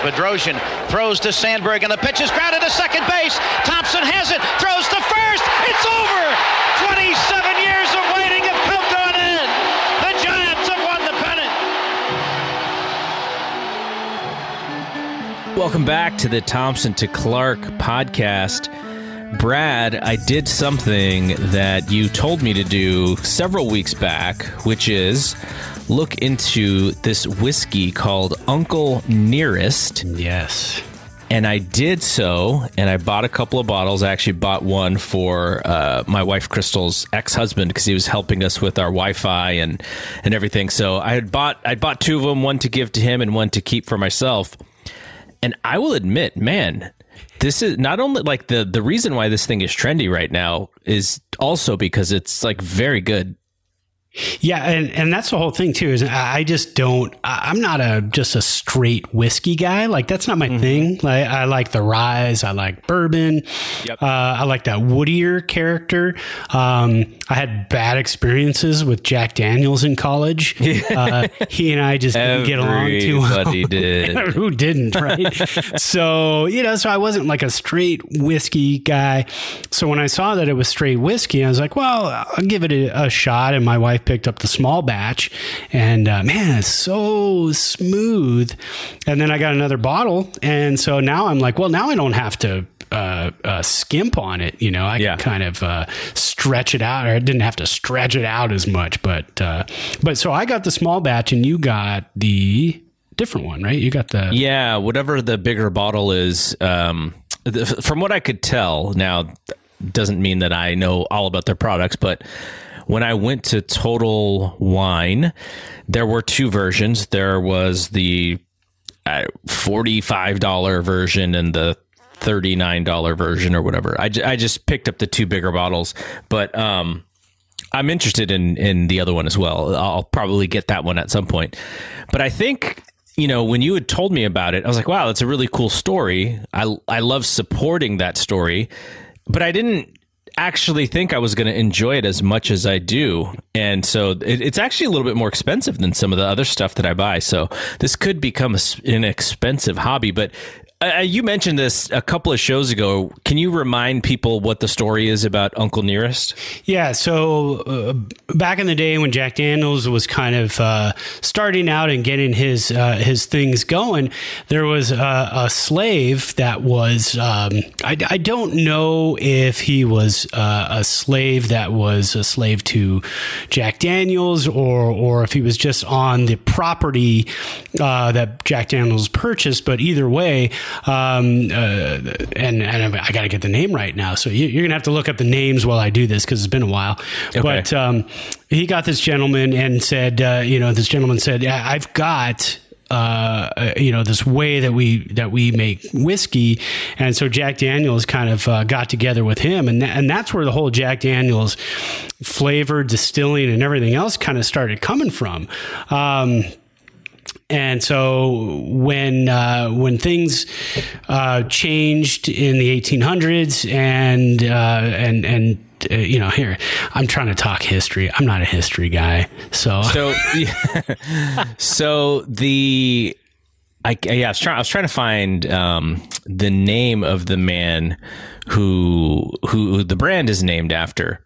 Bedrosian throws to Sandberg, and the pitch is grounded to second base. Thompson has it, throws to first. It's over. 27 years of waiting have come to an end. The Giants have won the pennant. Welcome back to the Thompson to Clark podcast. Brad, I did something that you told me to do several weeks back, which is look into this whiskey called Uncle Nearest. Yes. And I did so, and I bought a couple of bottles. I actually bought one for uh, my wife Crystal's ex-husband because he was helping us with our Wi-Fi and and everything. So I had bought I bought two of them, one to give to him and one to keep for myself. And I will admit, man, this is not only like the the reason why this thing is trendy right now is also because it's like very good. Yeah, and, and that's the whole thing too. Is I just don't. I'm not a just a straight whiskey guy. Like that's not my mm-hmm. thing. Like I like the ryes. I like bourbon. Yep. Uh, I like that woodier character. Um, I had bad experiences with Jack Daniels in college. Uh, he and I just didn't get along too well. did. Who didn't, right? so you know, so I wasn't like a straight whiskey guy. So when I saw that it was straight whiskey, I was like, well, I'll give it a, a shot. And my wife picked up the small batch, and uh, man, it's so smooth. And then I got another bottle, and so now I'm like, well, now I don't have to uh, uh, skimp on it. You know, I yeah. can kind of uh, stretch it out, or I didn't have to stretch it out as much. But uh, but so I got the small batch, and you got the different one, right? You got the yeah, whatever the bigger bottle is. Um, the, from what I could tell, now doesn't mean that I know all about their products, but when I went to Total Wine, there were two versions. There was the uh, $45 version and the $39 version or whatever. I, just picked up the two bigger bottles, but um, I'm interested in, in the other one as well. I'll probably get that one at some point. But I think you know, when you had told me about it, I was like, wow, that's a really cool story. I, I love supporting that story, but I didn't actually think I was going to enjoy it as much as I do. And so it, it's actually a little bit more expensive than some of the other stuff that I buy. So this could become an expensive hobby, but uh, uh, you mentioned this a couple of shows ago. Can you remind people what the story is about Uncle Nearest? Yeah. So uh, back in the day when Jack Daniels was kind of uh, starting out and getting his uh, his things going, there was a, a slave that was um, I, I, don't know if he was uh, a slave that was a slave to Jack Daniels or or if he was just on the property that Jack Daniels purchased. But either way um, uh, and and I got to get the name right now. So you, are gonna have to look up the names while I do this because it's been a while. Okay. But um, he got this gentleman and said, uh, you know, this gentleman said, I've got uh, you know this way that we that we make whiskey, and so Jack Daniels kind of uh, got together with him, and th- and that's where the whole Jack Daniels flavor, distilling, and everything else kind of started coming from. Um, and so when uh, when things uh, changed in the 1800s and uh, and and uh, you know here I'm trying to talk history. I'm not a history guy, so so so the I, yeah, I was trying. I was trying to find um, the name of the man who who the brand is named after,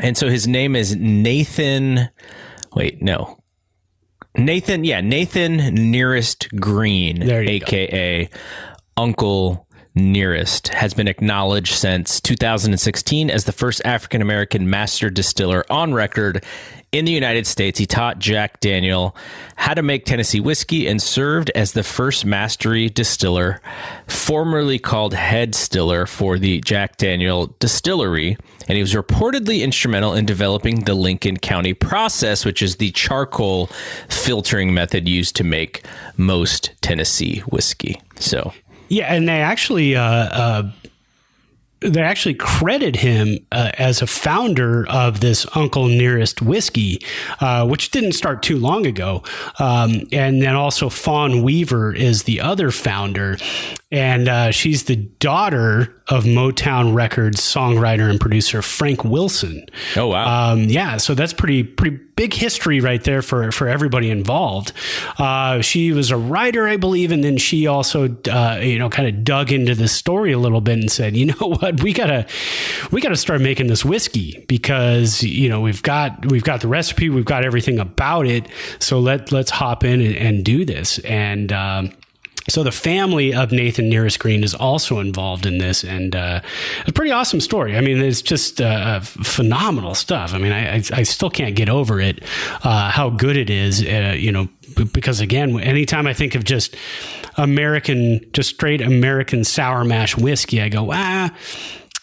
and so his name is Nathan. Wait, no, Nathan, yeah, Nathan Nearest Green, aka go. Uncle Nearest, has been acknowledged since 2016 as the first African American master distiller on record in the United States, he taught Jack Daniel how to make Tennessee whiskey and served as the first mastery distiller, formerly called head stiller for the Jack Daniel distillery. And he was reportedly instrumental in developing the Lincoln County process, which is the charcoal filtering method used to make most Tennessee whiskey. So, yeah, and they actually uh, uh, they actually credit him uh, as a founder of this Uncle Nearest whiskey, uh, which didn't start too long ago. Um, and then also Fawn Weaver is the other founder. And uh, she's the daughter of Motown Records songwriter and producer Frank Wilson. Oh wow! Um, yeah, so that's pretty pretty big history right there for for everybody involved. Uh, she was a writer, I believe, and then she also uh, you know kind of dug into the story a little bit and said, you know what, we gotta we gotta start making this whiskey because you know we've got we've got the recipe, we've got everything about it, so let let's hop in and, and do this and. Um, so the family of Nathan Nearest Green is also involved in this, and uh, a pretty awesome story. I mean, it's just uh, phenomenal stuff. I mean, I, I, I still can't get over it, uh, how good it is. Uh, you know, because again, anytime I think of just American, just straight American sour mash whiskey, I go, ah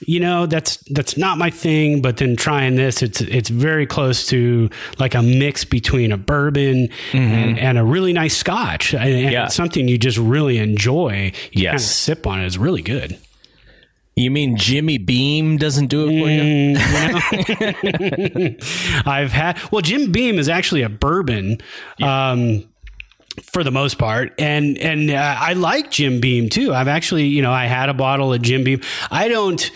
you know that's that's not my thing but then trying this it's it's very close to like a mix between a bourbon mm-hmm. and, and, a really nice scotch and, and yeah. something you just really enjoy you yes. kind of sip on it it's really good you mean Jimmy Beam doesn't do it for you? Mm? I've had well, Jim Beam is actually a bourbon. Yeah. Um, for the most part. And and uh, I like Jim Beam too. I've actually, you know, I had a bottle of Jim Beam. I don't.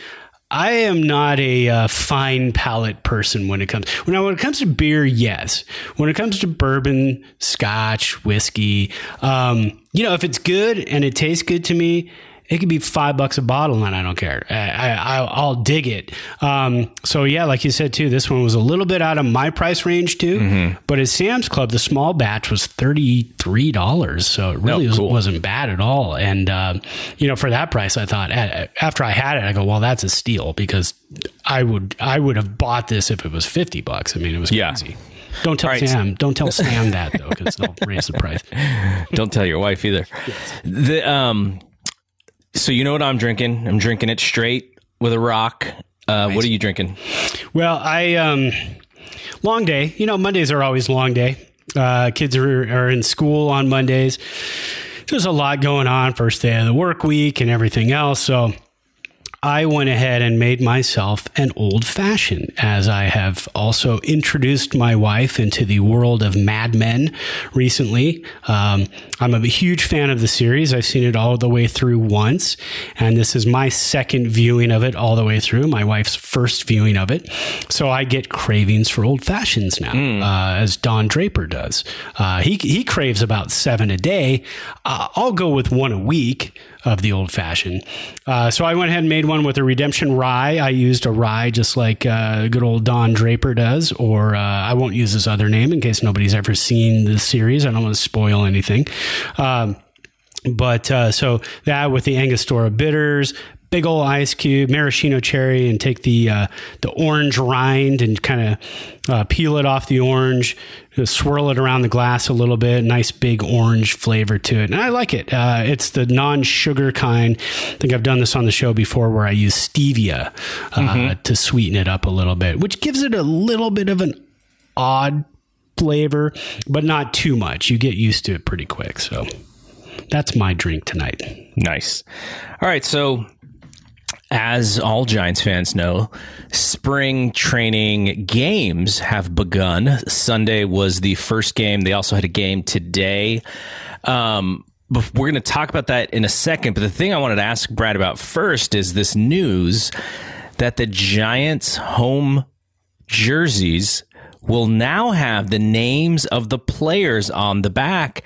I am not a uh, fine palate person when it comes when when it comes to beer. Yes, when it comes to bourbon, Scotch, whiskey, um, you know, if it's good and it tastes good to me, it could be five bucks a bottle and I don't care. I, I, will dig it. Um, so yeah, like you said too, this one was a little bit out of my price range too, mm-hmm. but at Sam's Club, the small batch was $33. So it really oh, cool. was, not bad at all. And, uh, you know, for that price, I thought after I had it, I go, well, that's a steal because I would, I would have bought this if it was 50 bucks. I mean, it was crazy. Yeah. Don't tell right. Sam. Don't tell Sam that though, because they'll raise the price. Don't tell your wife either. Yes. The um, so you know what I'm drinking? I'm drinking it straight with a rock. Uh, nice. What are you drinking? Well, I um, long day. You know, Mondays are always long day. Uh, kids are, are in school on Mondays. There's a lot going on first day of the work week and everything else. So I went ahead and made myself an old fashioned, as I have also introduced my wife into the world of Mad Men recently. Um, I'm a huge fan of the series. I've seen it all the way through once, and this is my second viewing of it all the way through, my wife's first viewing of it. So I get cravings for old fashions now, mm. uh, as Don Draper does. Uh, he, he craves about seven a day. Uh, I'll go with one a week of the old fashioned. Uh, so I went ahead and made one with a redemption rye. I used a rye just like uh, good old Don Draper does, or uh, I won't use his other name in case nobody's ever seen the series. I don't want to spoil anything. Um, but uh, so that with the Angostura bitters, big old ice cube, maraschino cherry, and take the uh, the orange rind and kind of uh, peel it off the orange, swirl it around the glass a little bit. Nice big orange flavor to it, and I like it. Uh, it's the non-sugar kind. I think I've done this on the show before, where I use stevia uh, mm-hmm. to sweeten it up a little bit, which gives it a little bit of an odd flavor, but not too much. You get used to it pretty quick. So. That's my drink tonight. Nice. All right. So as all Giants fans know, spring training games have begun. Sunday was the first game. They also had a game today. Um, we're going to talk about that in a second. But the thing I wanted to ask Brad about first is this news that the Giants' home jerseys will now have the names of the players on the back.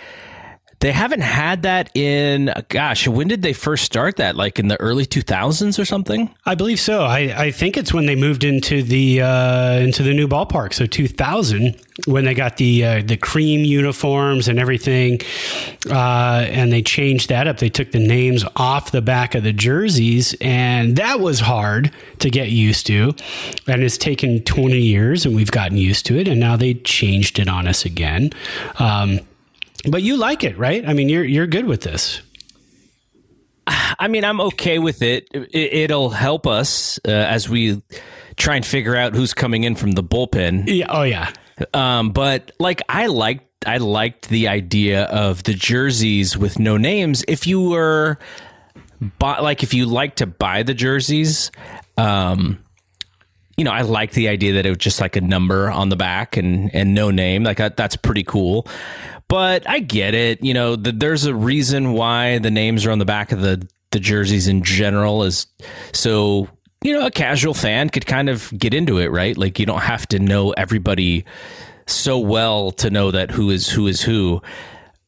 They haven't had that in gosh, when did they first start that? Like in the early 2000s or something? I believe so. I, I think it's when they moved into the uh, into the new ballpark. So 2000 when they got the uh, the cream uniforms and everything, uh, and they changed that up. They took the names off the back of the jerseys, and that was hard to get used to. And it's taken 20 years, and we've gotten used to it. And now they changed it on us again. Um, but you like it, right? I mean, you're you're good with this. I mean, I'm okay with it. it will help us uh, as we try and figure out who's coming in from the bullpen. Yeah. Oh, yeah. Um, but like, I liked I liked the idea of the jerseys with no names. If you were, buy, like, if you like to buy the jerseys, um, you know, I like the idea that it was just like a number on the back and and no name. Like that's pretty cool. But I get it. You know, the, there's a reason why the names are on the back of the the jerseys in general is so you know a casual fan could kind of get into it, right? Like you don't have to know everybody so well to know that who is who is who.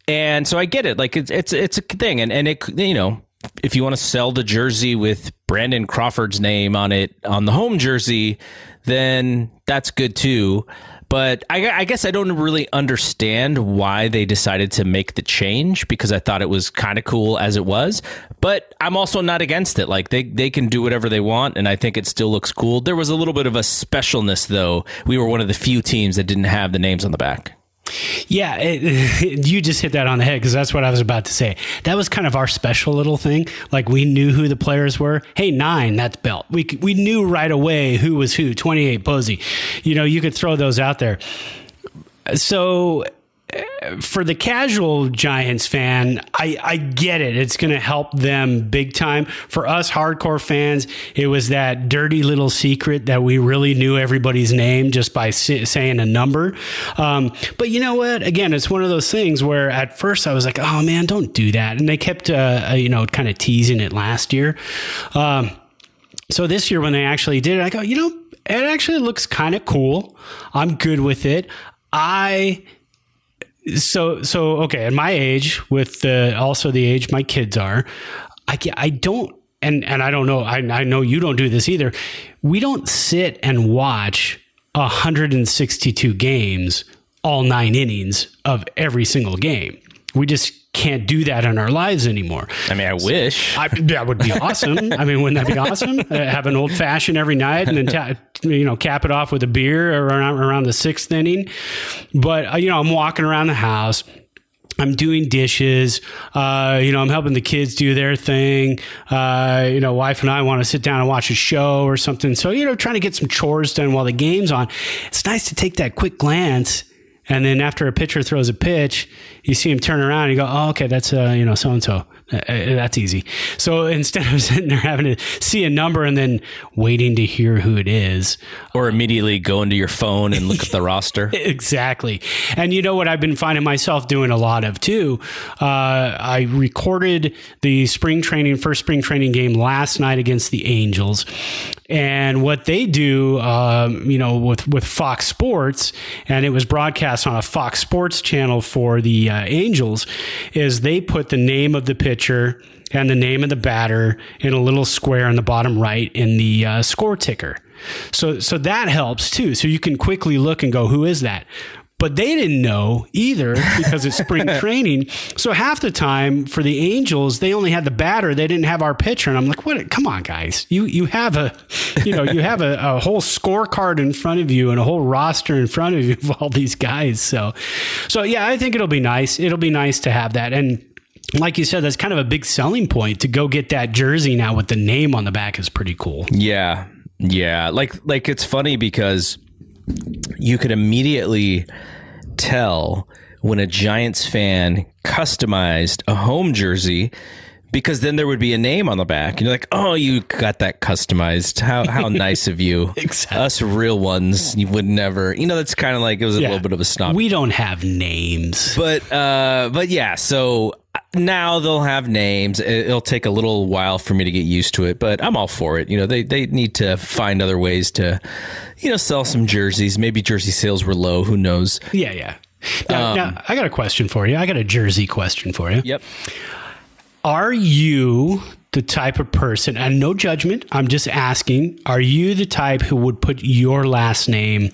And so I get it. Like it's it's it's a thing, and and it you know if you want to sell the jersey with Brandon Crawford's name on it on the home jersey, then that's good too. But I, I, guess I don't really understand why they decided to make the change because I thought it was kind of cool as it was. But I'm also not against it. Like they, they can do whatever they want, and I think it still looks cool. There was a little bit of a specialness, though. We were one of the few teams that didn't have the names on the back. Yeah, it, you just hit that on the head because that's what I was about to say. That was kind of our special little thing. Like we knew who the players were. Hey, nine, that's Belt. We we knew right away who was who. Twenty eight, Posey. You know, you could throw those out there. So for the casual Giants fan, I, I get it. It's going to help them big time. For us hardcore fans, it was that dirty little secret that we really knew everybody's name just by saying a number. Um, but you know what? Again, it's one of those things where at first I was like, oh man, don't do that. And they kept, uh, uh you know, kind of teasing it last year. Um, so this year when they actually did it, I go, you know, it actually looks kind of cool. I'm good with it. I so so okay at my age with the also the age my kids are i i don't and and i don't know i, I know you don't do this either. We don't sit and watch 162 games all nine innings of every single game. We just can't do that in our lives anymore. I mean, I wish I, that would be awesome. I mean, wouldn't that be awesome? Uh, have an old fashioned every night and then ta- you know cap it off with a beer around around the sixth inning. But uh, you know, I'm walking around the house. I'm doing dishes. Uh, you know, I'm helping the kids do their thing. Uh, you know, wife and I want to sit down and watch a show or something. So, you know, trying to get some chores done while the game's on. It's nice to take that quick glance and then after a pitcher throws a pitch, you see him turn around and you go, "Oh, okay, that's uh, you know so and so." That's easy. So instead of sitting there having to see a number and then waiting to hear who it is, or immediately go into your phone and look at the roster. Exactly. And you know what I've been finding myself doing a lot of too. Uh, I recorded the spring training first spring training game last night against the Angels, and what they do, um, you know, with with Fox Sports, and it was broadcast on a Fox Sports channel for the uh, Angels, is they put the name of the pitcher and the name of the batter in a little square in the bottom right in the uh, score ticker. So so that helps too. So you can quickly look and go, who is that? But they didn't know either because it's spring training. So half the time for the Angels, they only had the batter; they didn't have our pitcher. And I'm like, "What? Come on, guys! You you have a, you know, you have a, a whole scorecard in front of you and a whole roster in front of you of all these guys." So, so yeah, I think it'll be nice. It'll be nice to have that and. Like you said, that's kind of a big selling point to go get that jersey now with the name on the back is pretty cool. Yeah, yeah. Like like it's funny because you could immediately tell when a Giants fan customized a home jersey because then there would be a name on the back. And you're like, oh, you got that customized. How how nice of you. exactly. Us real ones, you would never. You know, that's kind of like it was a yeah. little bit of a snob. We don't have names, but uh, but yeah. So now they'll have names. It'll take a little while for me to get used to it, but I'm all for it. You know, they they need to find other ways to, you know, sell some jerseys. Maybe jersey sales were low. Who knows? Yeah, yeah. Now, um, now, I got a question for you. I got a jersey question for you. Yep. Are you the type of person, and no judgment, I'm just asking, are you the type who would put your last name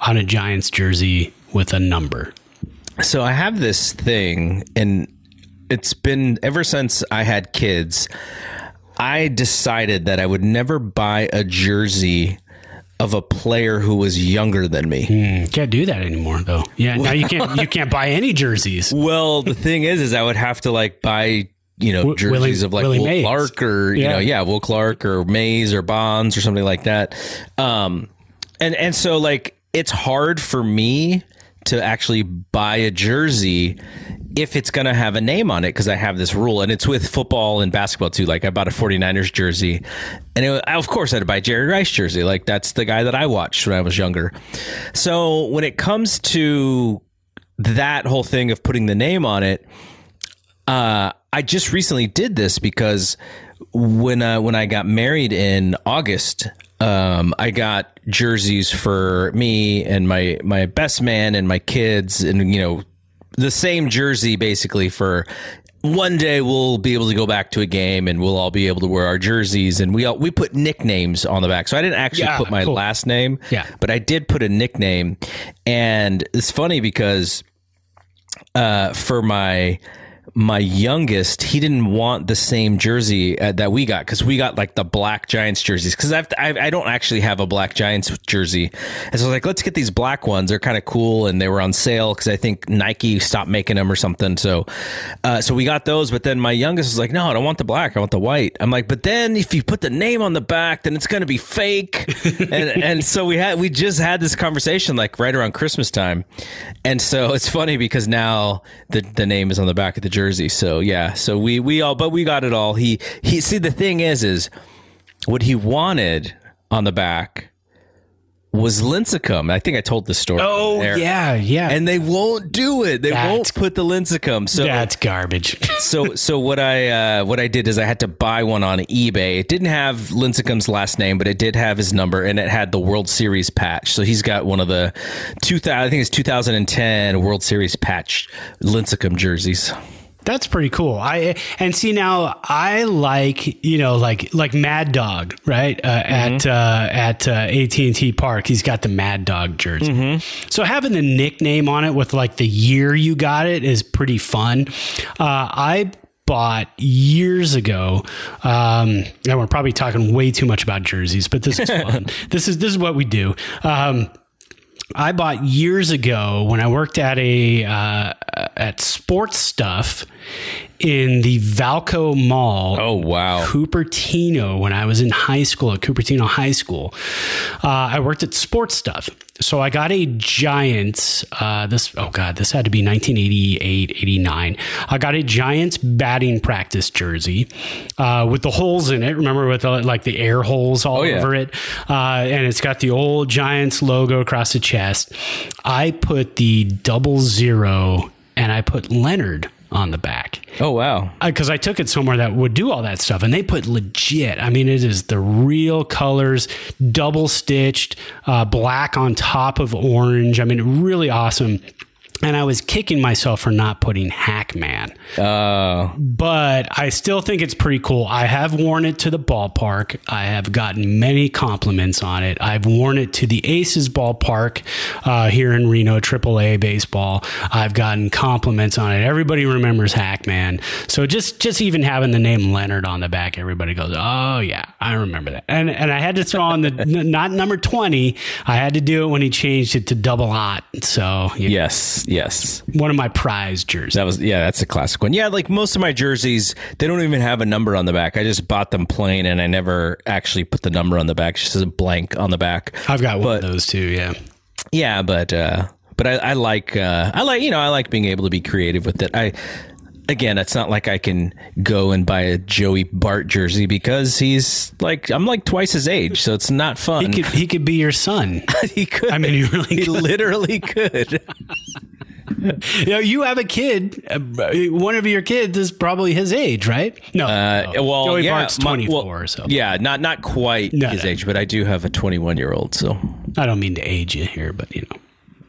on a Giants jersey with a number? So I have this thing, and it's been ever since I had kids. I decided that I would never buy a jersey of a player who was younger than me. Mm, can't do that anymore, though. Yeah, now you can't. You can't buy any jerseys. Well, the thing is, is I would have to like buy you know jerseys Willie, of like Willie Will Mays. Clark or you yeah. know yeah Will Clark or Mays or Bonds or something like that. Um, and and so like it's hard for me to actually buy a jersey if it's going to have a name on it because I have this rule and it's with football and basketball too. Like I bought a 49ers jersey and it, of course I had to buy Jerry Rice jersey. Like that's the guy that I watched when I was younger. So when it comes to that whole thing of putting the name on it, uh, I just recently did this because when when I got married in August, um, I got jerseys for me and my my best man and my kids, and you know the same jersey basically for one day we'll be able to go back to a game and we'll all be able to wear our jerseys and we all, we put nicknames on the back. So I didn't actually Yeah, put my cool. last name, Yeah. but I did put a nickname. And it's funny because uh, for my my youngest, he didn't want the same jersey uh, that we got because we got like the black Giants jerseys. Because I've, I've I don't actually have a black Giants jersey, and so I was like, let's get these black ones. They're kind of cool, and they were on sale because I think Nike stopped making them or something. So, uh, so we got those. But then my youngest was like, no, I don't want the black. I want the white. I'm like, but then if you put the name on the back, then it's gonna be fake. and and so we had we just had this conversation like right around Christmas time, and so it's funny because now the the name is on the back of the jersey. So yeah, so we we all but we got it all. He he see the thing is is what he wanted on the back was Lincecum. I think I told the story. Oh there. yeah, yeah. And they won't do it. They That's- won't put the Lincecum. So that's garbage. so so what I uh, what I did is I had to buy one on eBay. It didn't have Lincecum's last name, but it did have his number, and it had the World Series patch. So he's got one of the two thousand. I think it's 2010 World Series patch Lincecum jerseys. That's pretty cool. I and see now I like you know like like Mad Dog right uh, at uh, at uh, AT and T Park. He's got the Mad Dog jersey. So having the nickname on it with like the year you got it is pretty fun. Uh, I bought years ago. Um, and we're probably talking way too much about jerseys, but this is fun. this is this is what we do. Um, I bought years ago when I worked at a uh, at Sports Stuff in the Vallco Mall. Oh wow! Cupertino when I was in high school at Cupertino High School. Uh, I worked at Sports Stuff. So I got a Giants, uh, this, oh God, this had to be 1988, 89. I got a Giants batting practice jersey uh, with the holes in it. Remember with the, like the air holes all yeah. over it? Uh, and it's got the old Giants logo across the chest. I put the double zero and I put Leonard on the back Oh wow! because I took it somewhere that would do all that stuff, and they put legit. I mean, it is the real colors, double stitched, uh, black on top of orange. I mean, really awesome. And I was kicking myself for not putting Hac-Man, Uh, but I still think it's pretty cool. I have worn it to the ballpark. I have gotten many compliments on it. I've worn it to the Aces ballpark uh, here in Reno, AAA baseball. I've gotten compliments on it. Everybody remembers Hac-Man. So just just even having the name Leonard on the back, everybody goes, "Oh yeah, I remember that." And and I had to throw on the not number twenty. I had to do it when he changed it to double hot. So yes, yes. one of my prize jerseys. That was yeah, that's a classic one. Yeah, like most of my jerseys, they don't even have a number on the back. I just bought them plain, and I never actually put the number on the back. It's just a blank on the back. I've got one But- of those too. Yeah. Yeah, but uh, but I, I like uh, I like you know I like being able to be creative with it. I again, it's not like I can go and buy a Joey Bart jersey because he's like I'm like twice his age, so it's not fun. He could he could be your son. he could. I mean, he really he could. literally could. you know, you have a kid. uh, One of your kids is probably his age, right? No, Uh, no. well, Joey yeah, Bart's my- twenty well, so yeah, not not quite No, his no. age, but I do have a 21 year old, so I don't mean to age you here, but you know,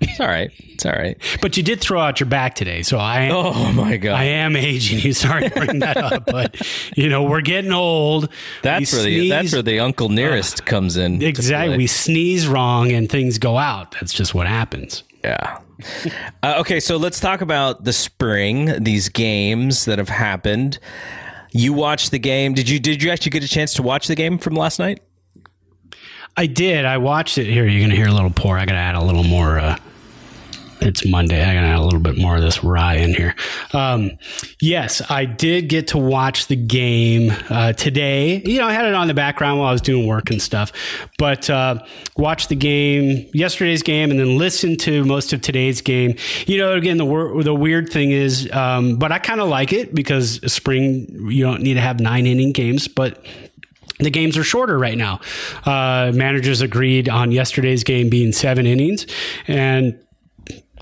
it's all right. It's all right. but you did throw out your back today, so I am. Oh my god, I am aging you. Sorry to bring that up, but you know we're getting old. that's We where the that's where the uncle nearest comes in. exactly. We sneeze wrong and things go out. That's just what happens. Yeah. Uh, okay, so let's talk about the spring. These games that have happened. You watched the game. Did you? Did you actually get a chance to watch the game from last night? I did. I watched it. Here, you're gonna hear a little pour. I gotta add a little more. Uh, it's Monday. I gotta add a little bit more of this rye in here. Um, yes, I did get to watch the game uh, today. You know, I had it on the background while I was doing work and stuff, but uh, watched the game, yesterday's game, and then listened to most of today's game. You know, again, the the weird thing is, um, but I kind of like it because spring you don't need to have nine inning games, but the games are shorter right now. Uh, managers agreed on yesterday's game being seven innings, and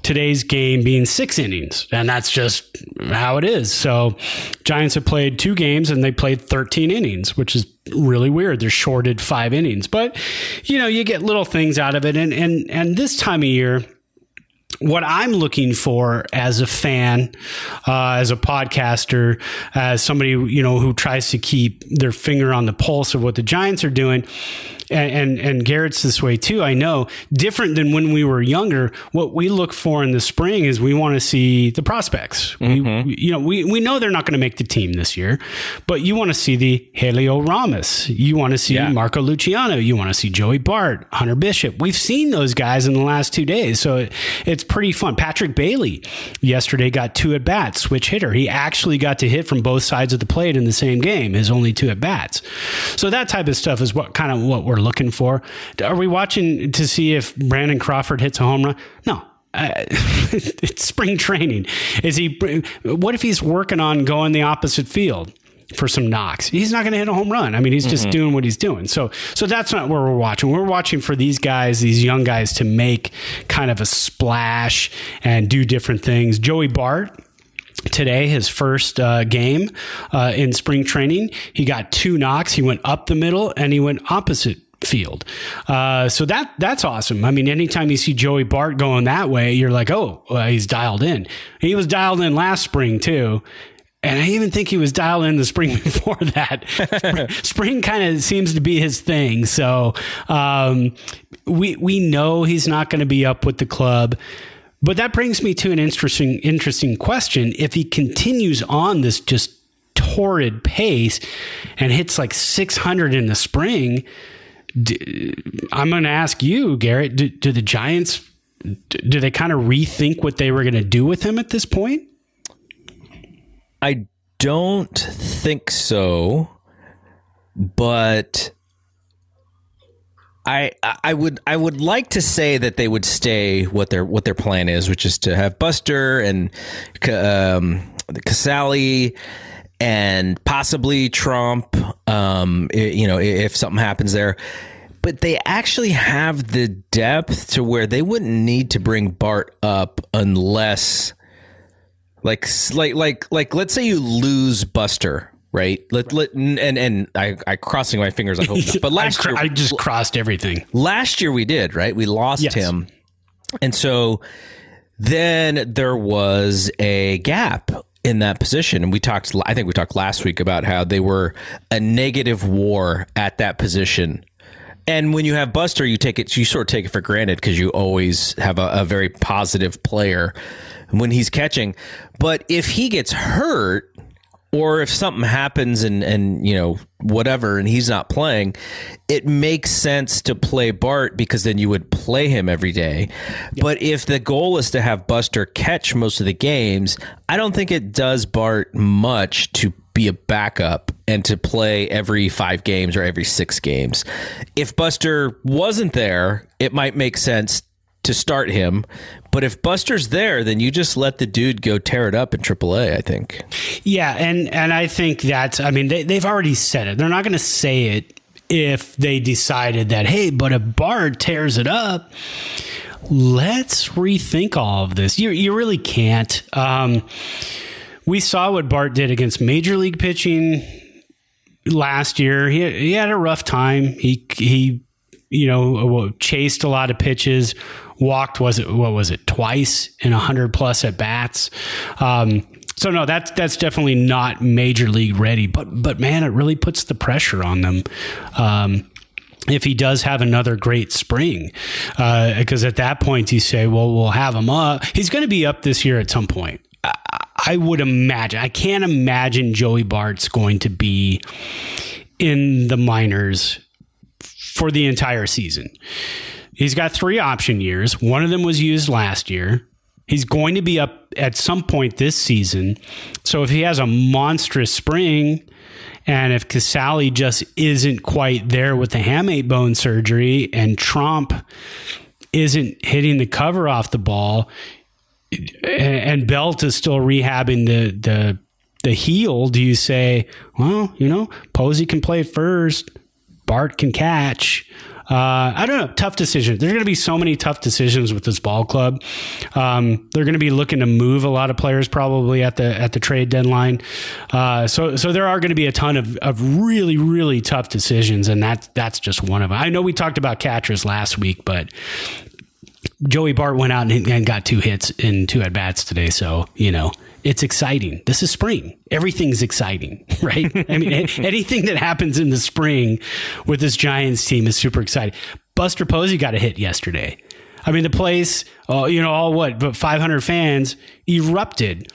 today's game being six innings, and that's just how it is. So, Giants have played two games and they played 13 innings, which is really weird. They're shorted five innings, but you know, you get little things out of it. And and and this time of year, what I'm looking for as a fan, uh, as a podcaster, as somebody you know who tries to keep their finger on the pulse of what the Giants are doing, and, and, and Garrett's this way too. I know different than when we were younger. What we look for in the spring is we want to see the prospects. Mm-hmm. We, you know, we, we know they're not going to make the team this year, but you want to see the Heliot Ramos. You want to see yeah. Marco Luciano. You want to see Joey Bart, Hunter Bishop. We've seen those guys in the last two days, so it, it's pretty fun. Patrick Bailey yesterday got two at bats, switch hitter. He actually got to hit from both sides of the plate in the same game. His only two at bats. So that type of stuff is what kind of what we're looking for. Are we watching to see if Brandon Crawford hits a home run? No. Uh, it's spring training. Is he? What if he's working on going the opposite field? for some knocks. He's not going to hit a home run. I mean, he's just mm-hmm. doing what he's doing. So, so that's not where we're watching. We're watching for these guys, these young guys, to make kind of a splash and do different things. Joey Bart today, his first uh, game uh, in spring training. He got two knocks. He went up the middle and he went opposite field. Uh, so that that's awesome. I mean, anytime you see Joey Bart going that way, you're like, oh, well, he's dialed in. He was dialed in last spring too. And I even think he was dialed in the spring before that. spring, spring kind of seems to be his thing. So um, we we know he's not going to be up with the club. But that brings me to an interesting interesting question. If he continues on this just torrid pace and hits like 600 in the spring, I'm going to ask you, Garrett, do, do the Giants do they kind of rethink what they were going to do with him at this point? I don't think so, but I I would I would like to say that they would stay what their what their plan is, which is to have Buster and um, Casali and possibly Tromp. Um, you know, if something happens there, but they actually have the depth to where they wouldn't need to bring Bart up unless, like, like, like, like, let's say you lose Buster right? Let, let and and I, I crossing my fingers. I hope not. But last I, year, I just crossed everything. Last year we did right. We lost yes. him, and so then there was a gap in that position. And we talked. I think we talked last week about how they were a negative war at that position. And when you have Buster, you take it. You sort of take it for granted because you always have a, a very positive player when he's catching. But if he gets hurt, or if something happens and and you know whatever and he's not playing it makes sense to play bart because then you would play him every day yep. but if the goal is to have buster catch most of the games i don't think it does bart much to be a backup and to play every five games or every six games if buster wasn't there it might make sense to start him. But if Buster's there, then you just let the dude go tear it up in AAA. I think. Yeah, and and I think that I mean they, they've already said it. They're not going to say it if they decided that hey, but if Bart tears it up, let's rethink all of this. You you really can't. Um, we saw what Bart did against major league pitching last year. He he had a rough time. He he you know chased a lot of pitches walked was it what was it twice in hundred plus at bats. Um, so no, that's that's definitely not major league ready. But but man, it really puts the pressure on them. Um, if he does have another great spring, because uh, at that point you say, well, we'll have him up. He's going to be up this year at some point. I, I would imagine. I can't imagine Joey Bart's going to be in the minors for the entire season. He's got three option years. One of them was used last year. He's going to be up at some point this season. So if he has a monstrous spring, and if Casali just isn't quite there with the hamate bone surgery, and Tromp isn't hitting the cover off the ball, and Belt is still rehabbing the the the heel, do you say, well, you know, Posey can play first, Bart can catch? Uh, I don't know. Tough decisions. There's going to be so many tough decisions with this ball club. Um, they're going to be looking to move a lot of players probably at the at the trade deadline. Uh, so so there are going to be a ton of, of really really tough decisions, and that that's just one of them. I know we talked about catchers last week, but Joey Bart went out and, and got two hits in two at bats today. So you know it's exciting. This is spring. Everything's exciting, right? I mean, anything that happens in the spring with this Giants team is super exciting. Buster Posey got a hit yesterday. I mean, the place, uh, you know, all what, but 500 fans erupted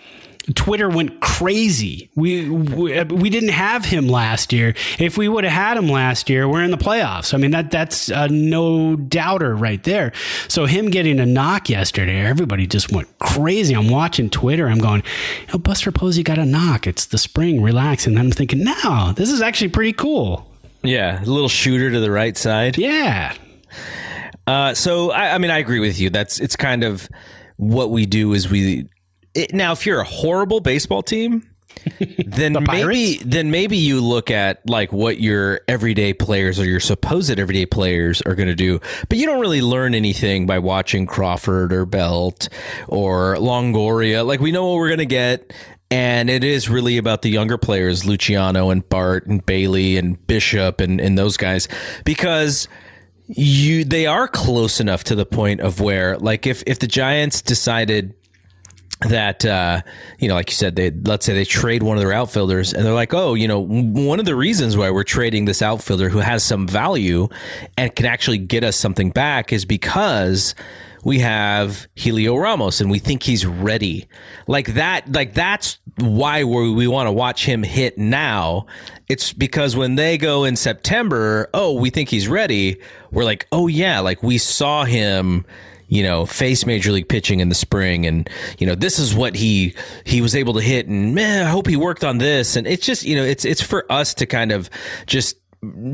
Twitter went crazy. We, we, we didn't have him last year. If we would have had him last year, we're in the playoffs. I mean that that's a no doubter right there. So him getting a knock yesterday, everybody just went crazy. I'm watching Twitter. I'm going, know, Buster Posey got a knock. It's the spring. Relax. And I'm thinking, no, this is actually pretty cool. Yeah, a little shooter to the right side. Yeah. Uh, so I, I mean, I agree with you. That's it's kind of what we do is we it, now, if you're a horrible baseball team, then maybe then maybe you look at like what your everyday players or your supposed everyday players are going to do, but you don't really learn anything by watching Crawford or Belt or Longoria. Like we know what we're going to get, and it is really about the younger players, Luciano and Bart and Bailey and Bishop and and those guys, because you they are close enough to the point of where like if if the Giants decided that uh, you know, like you said, they let's say they trade one of their outfielders, and they're like, oh, you know, one of the reasons why we're trading this outfielder who has some value and can actually get us something back is because we have Heliot Ramos and we think he's ready. Like that, like that's why we we want to watch him hit now. It's because when they go in September, oh, we think he's ready. We're like, oh yeah, like we saw him you know, face major league pitching in the spring, and you know, this is what he he was able to hit, and man, I hope he worked on this, and it's just you know, it's it's for us to kind of just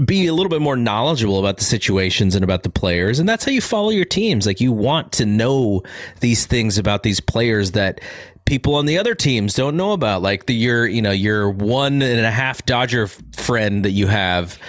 be a little bit more knowledgeable about the situations and about the players. And that's how you follow your teams. Like you want to know these things about these players that people on the other teams don't know about. Like the your you know your one and a half dodger friend that you have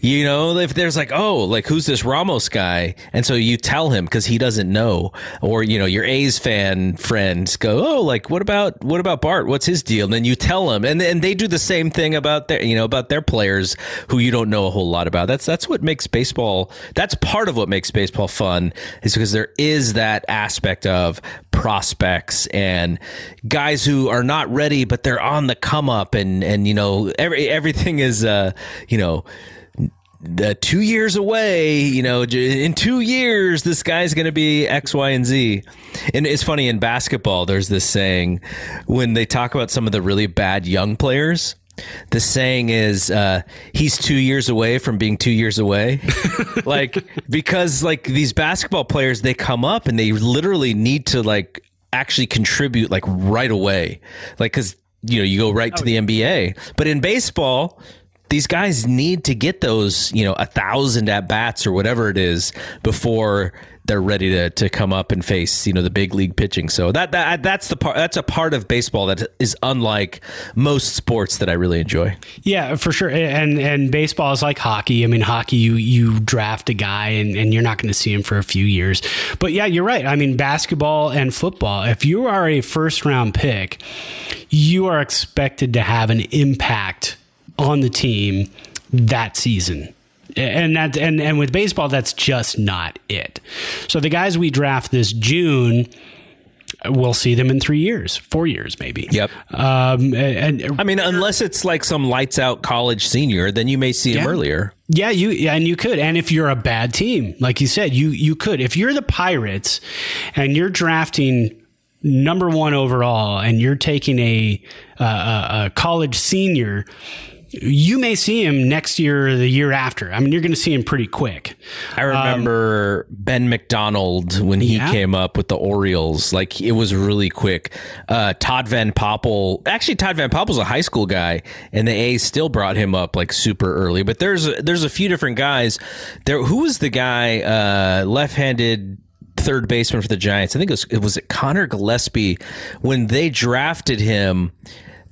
you know, if there's like, oh, like who's this Ramos guy? And so you tell him because he doesn't know, or you know, your A's fan friends go, oh, like what about what about Bart? What's his deal? And then you tell them, and and they do the same thing about their you know about their players who you don't know a whole lot about. That's that's what makes baseball. That's part of what makes baseball fun is because there is that aspect of prospects and guys who are not ready but they're on the come up and and you know every everything is uh you know the two years away, you know, in two years, this guy's going to be X, Y, and Z. And it's funny in basketball, there's this saying when they talk about some of the really bad young players. The saying is, uh, he's two years away from being two years away. like, because like these basketball players, they come up and they literally need to like actually contribute like right away. Like, cause you know, you go right to the NBA. But in baseball, these guys need to get those, you know, a thousand at bats or whatever it is before they're ready to, to come up and face, you know, the big league pitching. So that, that that's the part that's a part of baseball that is unlike most sports that I really enjoy. Yeah, for sure. And and baseball is like hockey. I mean, hockey you you draft a guy and, and you're not going to see him for a few years. But yeah, you're right. I mean, basketball and football, if you are a first round pick, you are expected to have an impact on the team that season. And that and, and with baseball, that's just not it. So the guys we draft this June, we'll see them in three years, four years, maybe. Yep. Um, and, and, I mean, unless it's like some lights out college senior, then you may see him earlier. Yeah, you yeah, and you could. And if you're a bad team, like you said, you you could. If you're the Pirates and you're drafting number one overall, and you're taking a, a, a college senior you may see him next year or the year after. I mean, you're going to see him pretty quick. I remember um, Ben McDonald when he yeah. came up with the Orioles. Like it was really quick. Uh, Todd Van Poppel, actually, Todd Van Poppel's a high school guy, and the A's still brought him up like super early. But there's there's a few different guys. There, who was the guy uh, left-handed? Third baseman for the Giants. I think it was, it was Conor Gillaspie when they drafted him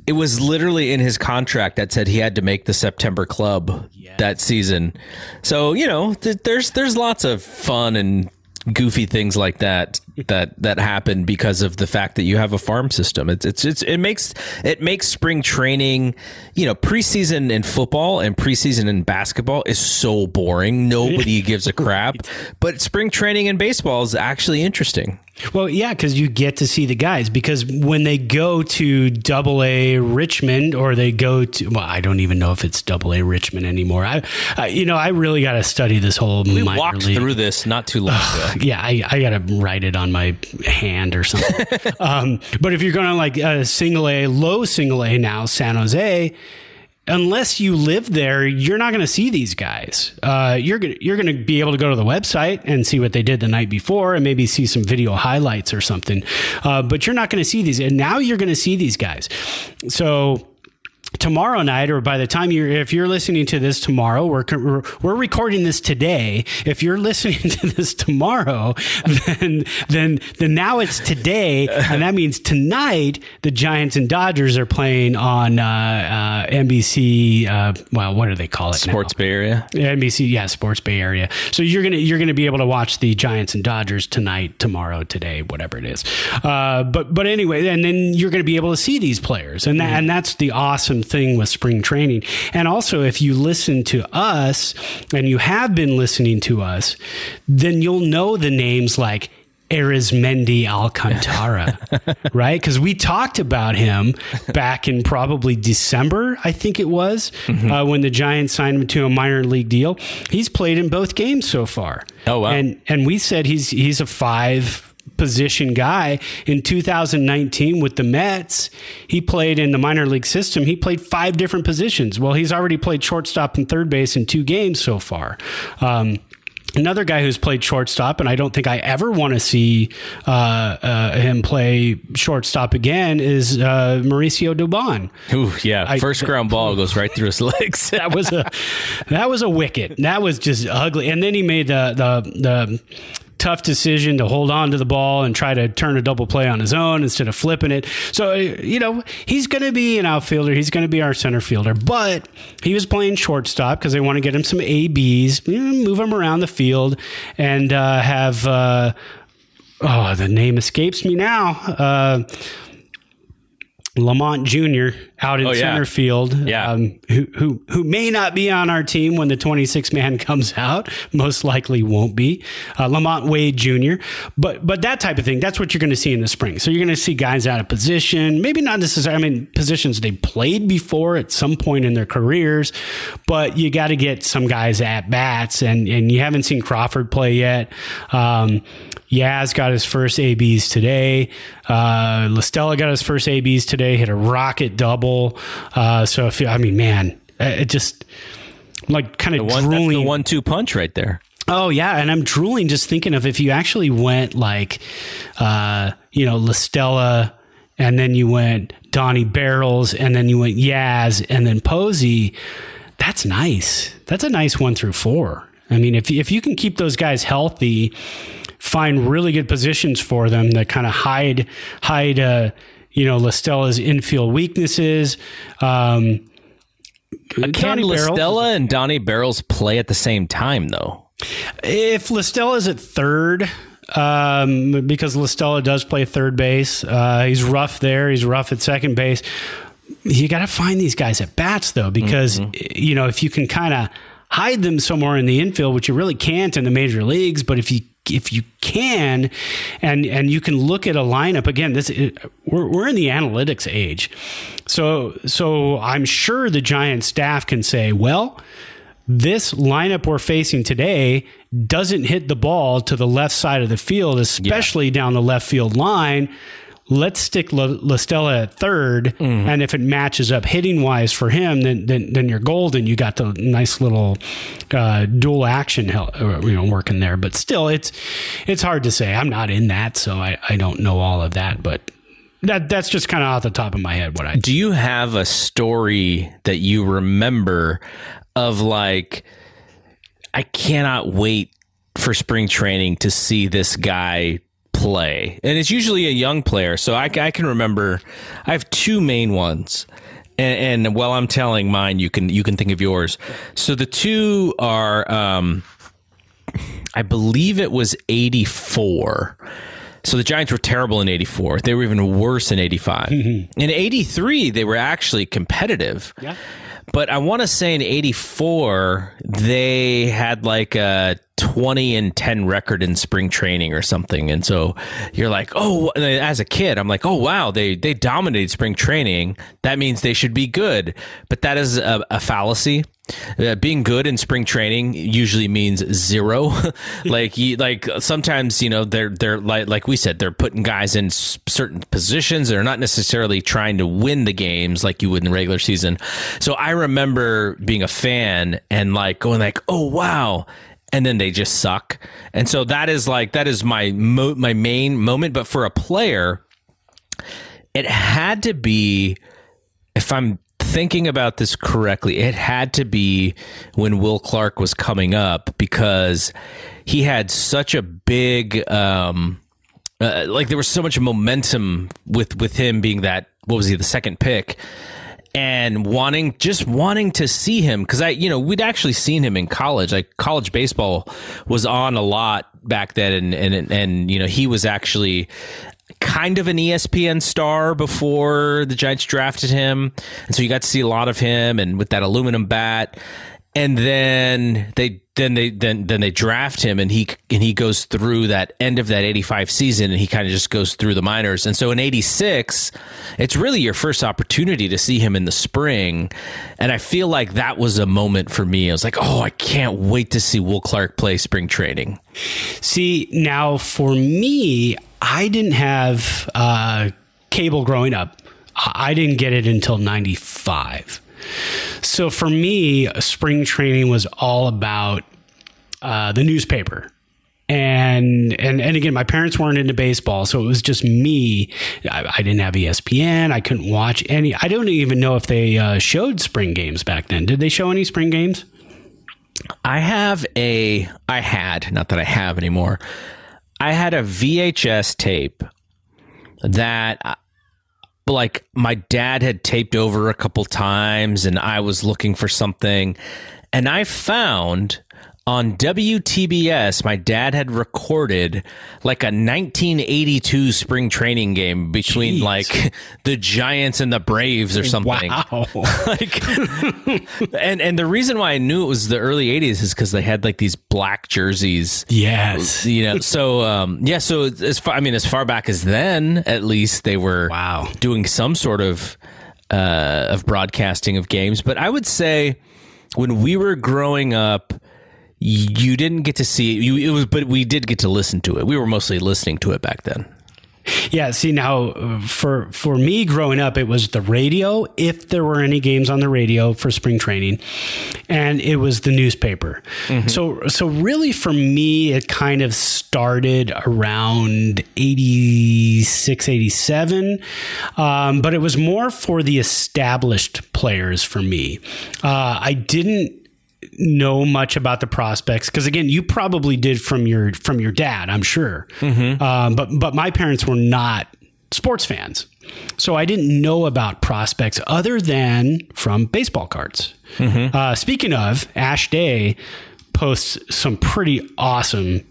It was literally in his contract that said he had to make the September club that season. So you know, th- there's there's lots of fun and goofy things like that that that happen because of the fact that you have a farm system. It's it's, it's it makes it makes spring training, you know, preseason in football and preseason in basketball is so boring. Nobody gives a crap. But spring training in baseball is actually interesting. Well, yeah, because you get to see the guys. Because when they go to Double A Richmond, or they go to, well, I don't even know if it's Double A Richmond anymore. I, I you know, I really got to study this whole. We walked league. through this not too long ago. Yeah, I, I got to write it on my hand or something. um, but if you're going to like a single A, low single A now, San Jose, unless you live there, you're not going to see these guys. Uh, you're gonna, you're going to be able to go to the website and see what they did the night before, and maybe see some video highlights or something. Uh, but you're not going to see these, and now you're going to see these guys. So tomorrow night or by the time you're if you're listening to this tomorrow we're we're, recording this today if you're listening to this tomorrow then then then now it's today and that means tonight the Giants and Dodgers are playing on uh, uh, NBC uh, well what do they call it Sports now? Bay Area. NBC yeah Sports Bay Area so you're gonna you're gonna be able to watch the Giants and Dodgers tonight tomorrow today whatever it is uh, but but anyway and then you're gonna be able to see these players and that, and that's the awesome thing with spring training. And also, if you listen to us and you have been listening to us, then you'll know the names like Arizmendi Alcantara, right? Because we talked about him back in probably December, I think it was, Mm-hmm. uh, when the Giants signed him to a minor league deal. He's played in both games so far. Oh, wow. And and we said he's he's a five position guy in 2019 with the Mets. He played in the minor league system. He played five different positions. Well, he's already played shortstop and third base in two games so far. Um, Another guy who's played shortstop, and I don't think I ever want to see uh, uh, him play shortstop again, is uh, Mauricio Dubon. Ooh, yeah. I- First ground ball goes right through his legs. That was a that was a wicket. That was just ugly. And then he made the the the tough decision to hold on to the ball and try to turn a double play on his own instead of flipping it. So, uh, you know, he's going to be an outfielder. He's going to be our center fielder, but he was playing shortstop because they want to get him some ABs, move him around the field and uh, have, uh, oh, the name escapes me now. Uh, LaMonte Jr. out in Oh, yeah. center field, Yeah. um, who, who who may not be on our team when the 26 man comes out, most likely won't be uh, LaMonte Wade Jr. But but that type of thing, that's what you're going to see in the spring. So you're going to see guys out of position, maybe not necessarily. I mean, positions they played before at some point in their careers, but you got to get some guys at bats, and and you haven't seen Crawford play yet. Um, Yaz got his first ABs today. Uh, La Stella got his first ABs today. Hit a rocket double. Uh, so if you, I mean, man, it just like kind of One, that's drooling. the one-two punch right there. Oh yeah, and I'm drooling just thinking of if you actually went like, uh, you know, La Stella, and then you went Donnie Barrels, and then you went Yaz, and then Posey. That's nice. That's a nice one through four. I mean, if if you can keep those guys healthy, find really good positions for them that kind of hide hide, uh, you know, La Stella's infield weaknesses. Um, Can Donnie La Stella and Donnie Barrels play at the same time, though? If La Stella is at third, um, because La Stella does play third base, uh, he's rough there. He's rough at second base. You got to find these guys at bats though, because you know if you can kind of hide them somewhere in the infield, which you really can't in the major leagues, but if you if you can, and and you can look at a lineup again, this we're we're in the analytics age, so so I'm sure the Giant staff can say, well this lineup we're facing today doesn't hit the ball to the left side of the field, especially down the left field line. Let's stick La, La Stella at 3rd and if it matches up hitting wise for him, then then, then you're golden. You got the nice little uh, dual action, uh, you know, working there. But still, it's it's hard to say. I'm not in that, so I, I don't know all of that. But that that's just kind of off the top of my head what I Do you have a story that you remember of like, I cannot wait for spring training to see this guy play, and it's usually a young player. So I, I can remember, I have two main ones, and, and, while I'm telling mine, you can you can think of yours. So the two are, um, I believe it was '84. So the Giants were terrible in 84. They were even worse in 85. in 83, they were actually competitive. Yeah. But I want to say in 84, they had like a 20 and 10 record in spring training or something. And so you're like, oh, as a kid, I'm like, oh, wow, they, they dominated spring training. That means they should be good. But that is a, a fallacy. Uh, being good in spring training usually means zero. like you, like sometimes you know they're they're like like we said they're putting guys in certain positions. They're not necessarily trying to win the games like you would in regular season. So I remember being a fan and like going like, oh wow. And then they just suck, and so that is like that is my mo- my main moment. But for a player, it had to be if I'm thinking about this correctly, it had to be when Will Clark was coming up because he had such a big, um, uh, like there was so much momentum with with him being that what was he the second pick and wanting just wanting to see him because I you know we'd actually seen him in college like college baseball was on a lot back then and and and you know he was actually kind of an ESPN star before the Giants drafted him. And so you got to see a lot of him and with that aluminum bat. And then they then they then then they draft him and he and he goes through that end of that 85 season and he kind of just goes through the minors. And so in 86, it's really your first opportunity to see him in the spring. And I feel like that was a moment for me. I was like, "Oh, I can't wait to see Will Clark play spring training." See, now for me, I didn't have uh, cable growing up. I didn't get it until 95. So for me, spring training was all about uh, the newspaper. And, and and again, my parents weren't into baseball, so it was just me. I, I didn't have ESPN. I couldn't watch any. I don't even know if they uh, showed spring games back then. Did they show any spring games? I have a. I had not that I have anymore. I had a VHS tape that like my dad had taped over a couple times and I was looking for something. And I found on WTBS, my dad had recorded like a 1982 spring training game between Jeez. like the Giants and the Braves or something. Wow. like, and and the reason why I knew it was the early 80s is because they had like these black jerseys. Yes. You know, so um, yeah, so as far I mean, as far back as then, at least they were wow doing some sort of uh, of broadcasting of games. But I would say when we were growing up you didn't get to see it. You, it was, but we did get to listen to it. We were mostly listening to it back then. Yeah, see now for for me growing up it was the radio if there were any games on the radio for spring training and it was the newspaper. Mm-hmm. So so really for me it kind of started around 86 87 um, but it was more for the established players for me. Uh, I didn't know much about the prospects because again you probably did from your from your dad i'm sure mm-hmm. um, but but my parents were not sports fans so i didn't know about prospects other than from baseball cards mm-hmm. uh, speaking of ash day posts some pretty awesome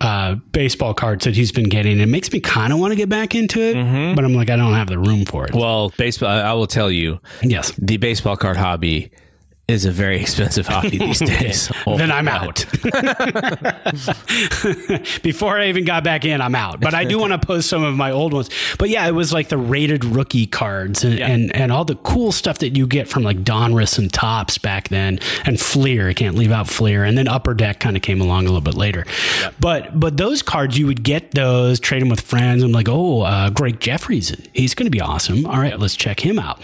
uh, baseball cards that he's been getting. It makes me kind of want to get back into it, mm-hmm. but I'm like, I don't have the room for it. Well, baseball, I will tell you, yes, the baseball card hobby is a very expensive hobby these days. oh, then I'm out. Before I even got back in, I'm out. But I do want to post some of my old ones. But yeah, it was like the rated rookie cards and, yeah. and, and, all the cool stuff that you get from like Donruss and Topps back then, and Fleer. I can't leave out Fleer. And then Upper Deck kind of came along a little bit later. Yeah. But but those cards, you would get those, trade them with friends. I'm like, oh, uh, Gregg Jefferies, he's going to be awesome. All right, let's check him out.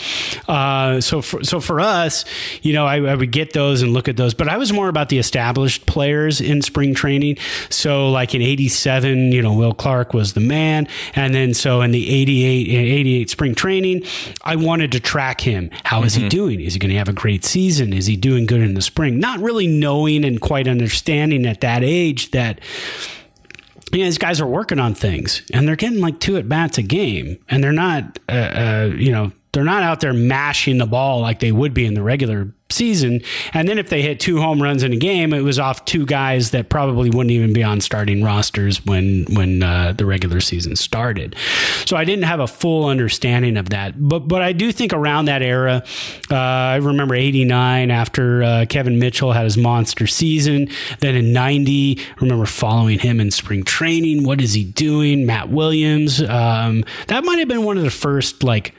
Uh, so for, so for us, you know, I, I, would get those and look at those, but I was more about the established players in spring training. So, like in '87, you know, Will Clark was the man, and then so in the '88 '88 spring training, I wanted to track him. How is mm-hmm. he doing? Is he going to have a great season? Is he doing good in the spring? Not really knowing and quite understanding at that age that you know, these guys are working on things and they're getting like two at bats a game and they're not, uh, uh, you know, they're not out there mashing the ball like they would be in the regular season. And then if they hit two home runs in a game, it was off two guys that probably wouldn't even be on starting rosters when when uh, the regular season started. So I didn't have a full understanding of that. But but I do think around that era, uh, I remember '89 after uh, Kevin Mitchell had his monster season. Then in '90, remember following him in spring training. What is he doing? Matt Williams. Um, that might have been one of the first like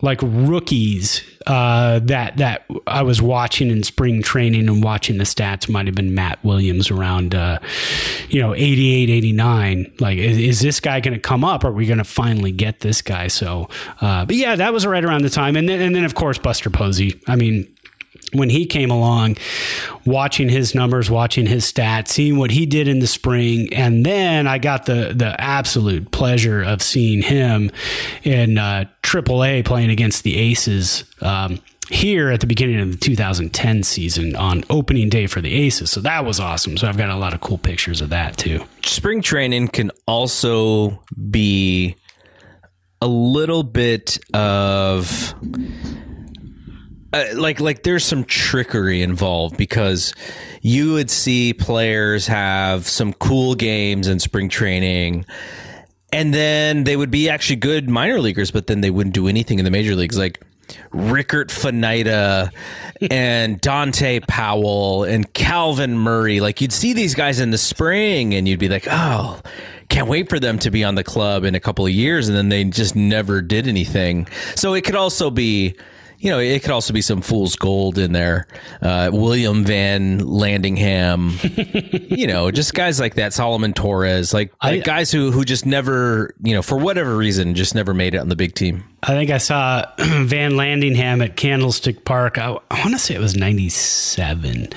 like rookies uh, that that I was watching in spring training and watching the stats might have been Matt Williams around uh, you know 88 89 like is, is this guy going to come up? Are we going to finally get this guy? So uh, but yeah that was right around the time. And then and then of course Buster Posey. I mean when he came along, watching his numbers, watching his stats, seeing what he did in the spring, and then I got the the absolute pleasure of seeing him in uh, AAA playing against the Aces. Um, here at the beginning of the 2010 season on opening day for the Aces. So that was awesome. So I've got a lot of cool pictures of that too. Spring training can also be a little bit of uh, like like there's some trickery involved because you would see players have some cool games in spring training and then they would be actually good minor leaguers but then they wouldn't do anything in the major leagues. Like Rikkert Faneyte and Dante Powell and Calvin Murray. Like you'd see these guys in the spring and you'd be like oh can't wait for them to be on the club in a couple of years. And then they just never did anything. So it could also be you know, it could also be some fool's gold in there. Uh, William Van Landingham, you know, just guys like that. Solomon Torres, like, like I, guys who who just never, you know, for whatever reason, just never made it on the big team. I think I saw Van Landingham at Candlestick Park. I, I want to say it was '97.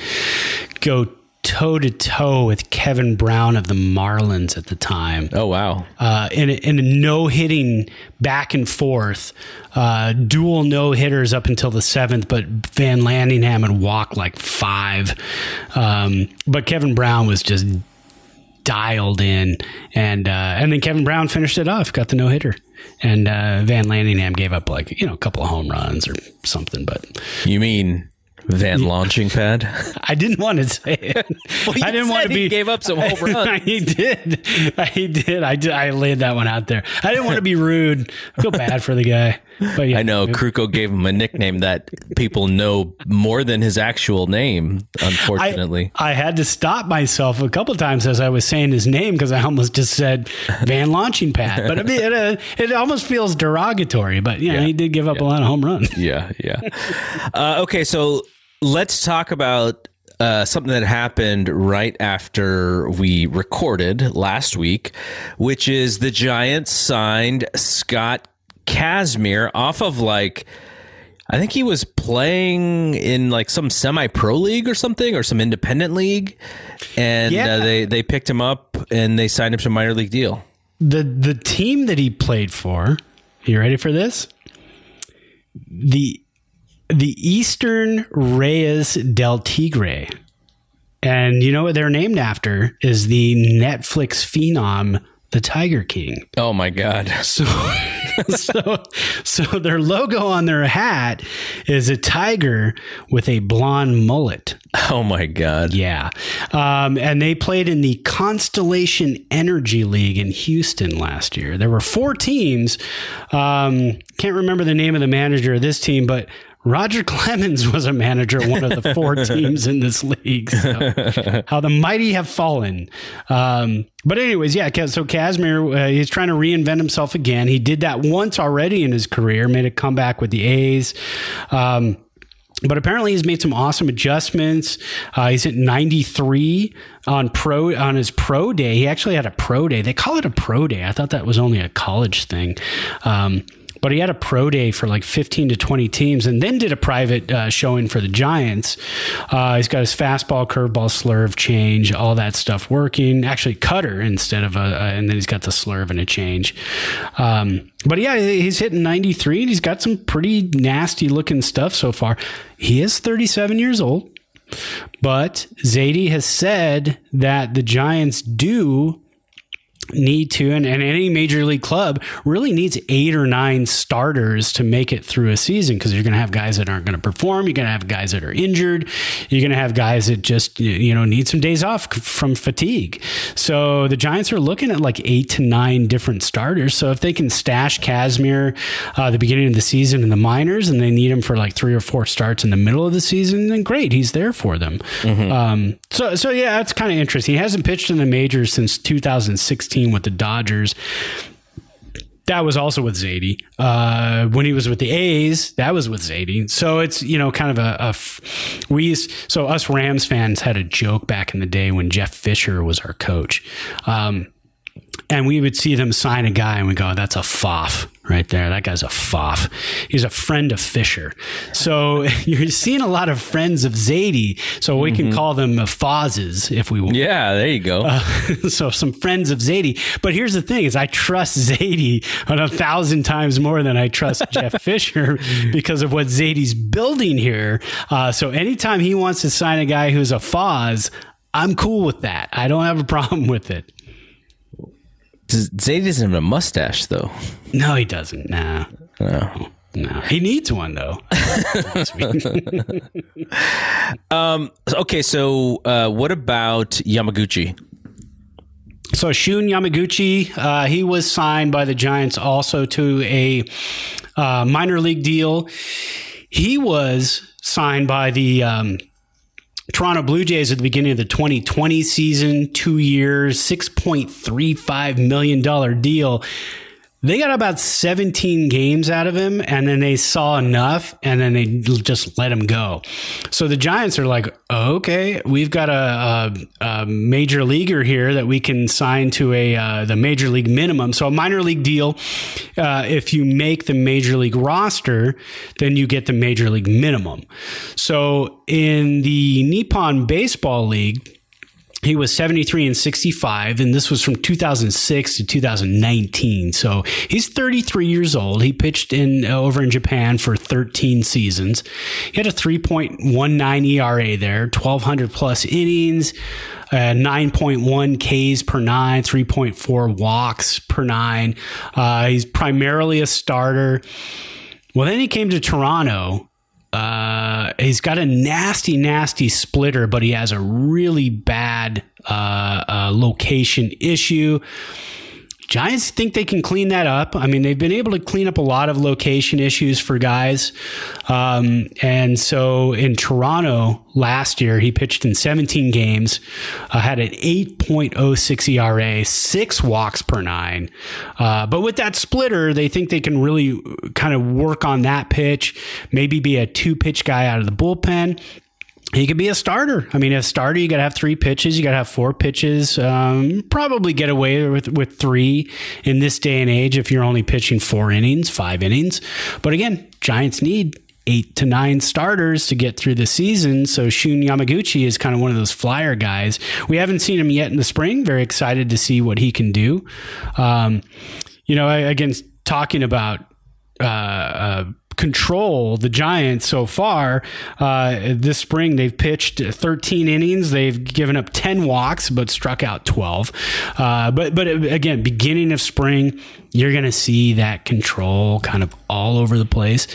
Go toe to toe with Kevin Brown of the Marlins at the time. Oh wow! Uh, in a, in a no hitting back and forth, uh, dual no hitters up until the seventh, but Van Landingham had walked like five. Um, but Kevin Brown was just dialed in, and uh, and then Kevin Brown finished it off, got the no hitter, and uh, Van Landingham gave up like you know a couple of home runs or something. But you mean Van launching pad. I didn't want to say it. well, I didn't want to be. gave up some home runs. he did. I did. I did. I laid that one out there. I didn't want to be rude. I feel bad for the guy. But yeah, I know Krukow gave him a nickname that people know more than his actual name. Unfortunately, I, I had to stop myself a couple times as I was saying his name because I almost just said Van Launching Pad. But I mean, it, uh, it almost feels derogatory. But you know, yeah, he did give up yeah. a lot of home runs. Yeah, yeah. Uh, okay, so let's talk about uh, something that happened right after we recorded last week, which is the Giants signed Scott Kazmir off of like. I think he was playing in like some semi-pro league or something, or some independent league, and yeah. uh, they they picked him up and they signed him to a minor league deal. The the team that he played for, you ready for this? The the Eastern Reyes del Tigre. And you know what they're named after is the Netflix phenom, the Tiger King. Oh my God. So, so, so their logo on their hat is a tiger with a blonde mullet. Oh my God. Yeah. Um, and they played in the Constellation Energy League in Houston last year. There were four teams. Um, can't remember the name of the manager of this team, but Roger Clemens was a manager of one of the four teams in this league. So, how the mighty have fallen. Um, but anyways, yeah. So Kazmir, uh, he's trying to reinvent himself again. He did that once already in his career, made a comeback with the A's. Um, but apparently he's made some awesome adjustments. Uh, he's at 93 on pro on his pro day. He actually had a pro day. They call it a pro day. I thought that was only a college thing. Um, but he had a pro day for like 15 to 20 teams and then did a private uh, showing for the Giants. Uh, he's got his fastball, curveball, slurve, change, all that stuff working. Actually, cutter instead of a, and then he's got the slurve and a change. Um, but yeah, he's hitting 93 and he's got some pretty nasty looking stuff so far. He is 37 years old. But Zaidi has said that the Giants do need to, and, and any major league club really needs eight or nine starters to make it through a season because you're going to have guys that aren't going to perform. You're going to have guys that are injured. You're going to have guys that just, you know, need some days off from fatigue. So the Giants are looking at like eight to nine different starters. So if they can stash Kazmir uh, the beginning of the season in the minors and they need him for like three or four starts in the middle of the season, then great. He's there for them. Mm-hmm. Um, so, so yeah, that's kind of interesting. He hasn't pitched in the majors since 2016 with the Dodgers. That was also with Zaidi. Uh, when he was with the A's, that was with Zaidi. So it's you know kind of a, we so us Rams fans had a joke back in the day when Jeff Fisher was our coach. Um, and we would see them sign a guy and we go, that's a foff right there. That guy's a foff. He's a friend of Fisher. So you're seeing a lot of friends of Zaidi. So we mm-hmm. can call them Fozes if we want. Yeah, there you go. Uh, so some friends of Zaidi. But here's the thing is I trust Zaidi a thousand times more than I trust Jeff Fisher because of what Zaidi's building here. Uh, so anytime he wants to sign a guy who's a Foz, I'm cool with that. I don't have a problem with it. Zaidi doesn't have a mustache, though. No, he doesn't. Nah. No. No, he needs one though. um. Okay. So, uh, what about Yamaguchi? So Shun Yamaguchi, uh, he was signed by the Giants also to a uh, minor league deal. He was signed by the um, Toronto Blue Jays at the beginning of the 2020 season, two years, $6.35 million deal. They got about 17 games out of him, and then they saw enough, and then they just let him go. So the Giants are like, okay, we've got a, a, a major leaguer here that we can sign to a uh, the major league minimum. So a minor league deal, uh, if you make the major league roster, then you get the major league minimum. So in the Nippon Baseball League he was 73 and 65 and this was from 2006 to 2019 so he's 33 years old he pitched in uh, over in japan for 13 seasons he had a 3.19 era there 1200 plus innings uh, 9.1 Ks per nine, 3.4 walks per nine. Uh, he's primarily a starter. Well, then he came to Toronto uh, he's got a nasty, nasty splitter, but he has a really bad uh, uh, location issue. Giants think they can clean that up. I mean, they've been able to clean up a lot of location issues for guys. Um, and so in Toronto last year, he pitched in 17 games, uh, had an 8.06 ERA, six walks per nine. Uh, but with that splitter, they think they can really kind of work on that pitch, maybe be a two pitch guy out of the bullpen he could be a starter. I mean, a starter, you got to have three pitches. You got to have four pitches. Um, probably get away with with three in this day and age if you're only pitching four innings, five innings. But again, Giants need eight to nine starters to get through the season. So Shun Yamaguchi is kind of one of those flyer guys. We haven't seen him yet in the spring. Very excited to see what he can do. Um, you know, again, talking about uh, uh, control the Giants so far. Uh, this spring, they've pitched 13 innings. They've given up 10 walks, but struck out 12. Uh, but but again, beginning of spring, you're going to see that control kind of all over the place.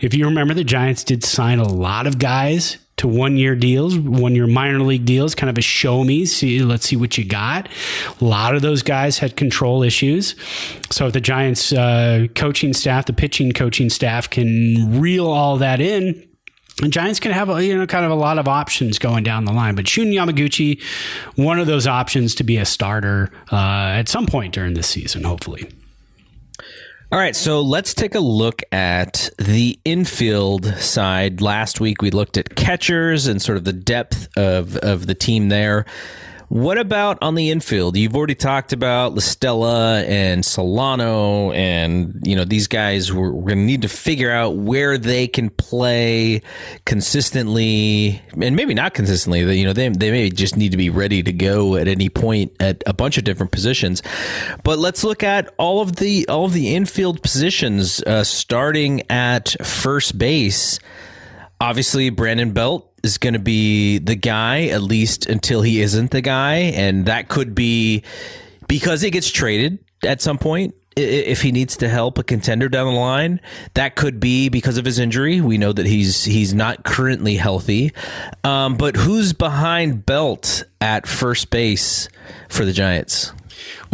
If you remember, the Giants did sign a lot of guys to one year deals, one year minor league deals, kind of a show me, see, let's see what you got. A lot of those guys had control issues. So if the Giants uh, coaching staff, the pitching coaching staff can reel all that in, the Giants can have you know kind of a lot of options going down the line, but Shun Yamaguchi, one of those options to be a starter uh, at some point during this season, hopefully. All right, so let's take a look at the infield side. Last week we looked at catchers and sort of the depth of, of the team there. What about on the infield? You've already talked about La Stella and Solano, and you know these guys. We're, we're going to need to figure out where they can play consistently, and maybe not consistently. You know, they they may just need to be ready to go at any point at a bunch of different positions. But let's look at all of the all of the infield positions, uh, starting at first base. Obviously, Brandon Belt is going to be the guy, at least until he isn't the guy. And that could be because he gets traded at some point if he needs to help a contender down the line, that could be because of his injury. We know that he's he's not currently healthy. Um, but who's behind Belt at first base for the Giants?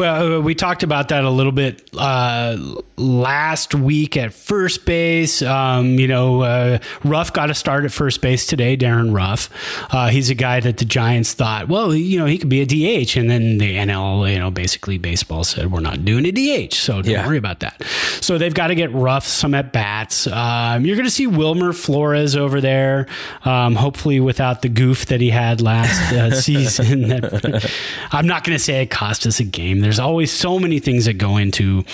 Well, uh, we talked about that a little bit uh, last week at first base. Um, you know, uh, Ruf got a start at first base today, Darin Ruf. Uh, he's a guy that the Giants thought, well, you know, he could be a DH. And then the NL, you know, basically baseball said, we're not doing a DH. So don't yeah. worry about that. So they've got to get Ruf some at bats. Um, you're going to see Wilmer Flores over there, um, hopefully without the goof that he had last uh, season. That, I'm not going to say it cost us a game. There's always so many things that go into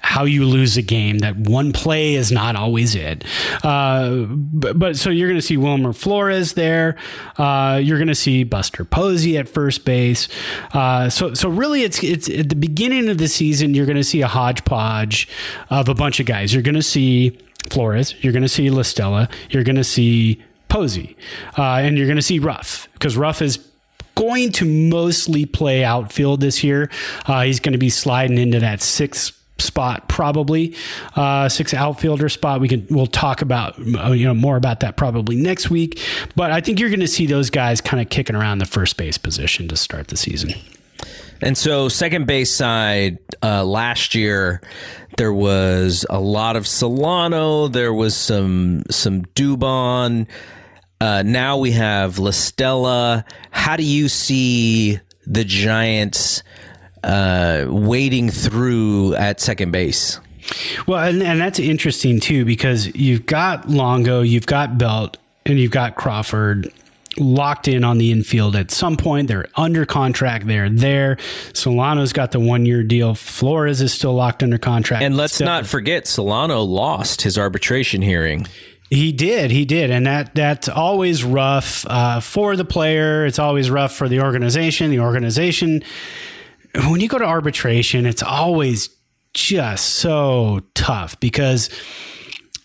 how you lose a game that one play is not always it. Uh, but, but, so you're going to see Wilmer Flores there. Uh, you're going to see Buster Posey at first base. Uh, so so really, it's it's at the beginning of the season. You're going to see a hodgepodge of a bunch of guys. You're going to see Flores. You're going to see La Stella. You're going to see Posey, uh, and you're going to see Ruf because Ruf is going to mostly play outfield this year. Uh, he's going to be sliding into that sixth spot probably uh, outfielder spot. We can we'll talk about uh, you know more about that probably next week. But i think you're going to see those guys kind of kicking around the first base position to start the season. And so second base side uh, last year there was a lot of solano there was some some dubon uh, now we have La Stella. How do you see the Giants uh, wading through at second base? Well, and, and that's interesting too because you've got Longo, you've got Belt, and you've got Crawford locked in on the infield at some point. They're under contract. They're there. Solano's got the one year deal. Flores is still locked under contract. And let's not forget, Solano lost his arbitration hearing. He did, he did, and that that's always rough uh, for the player. It's always rough for the organization. The organization, when you go to arbitration, it's always just so tough because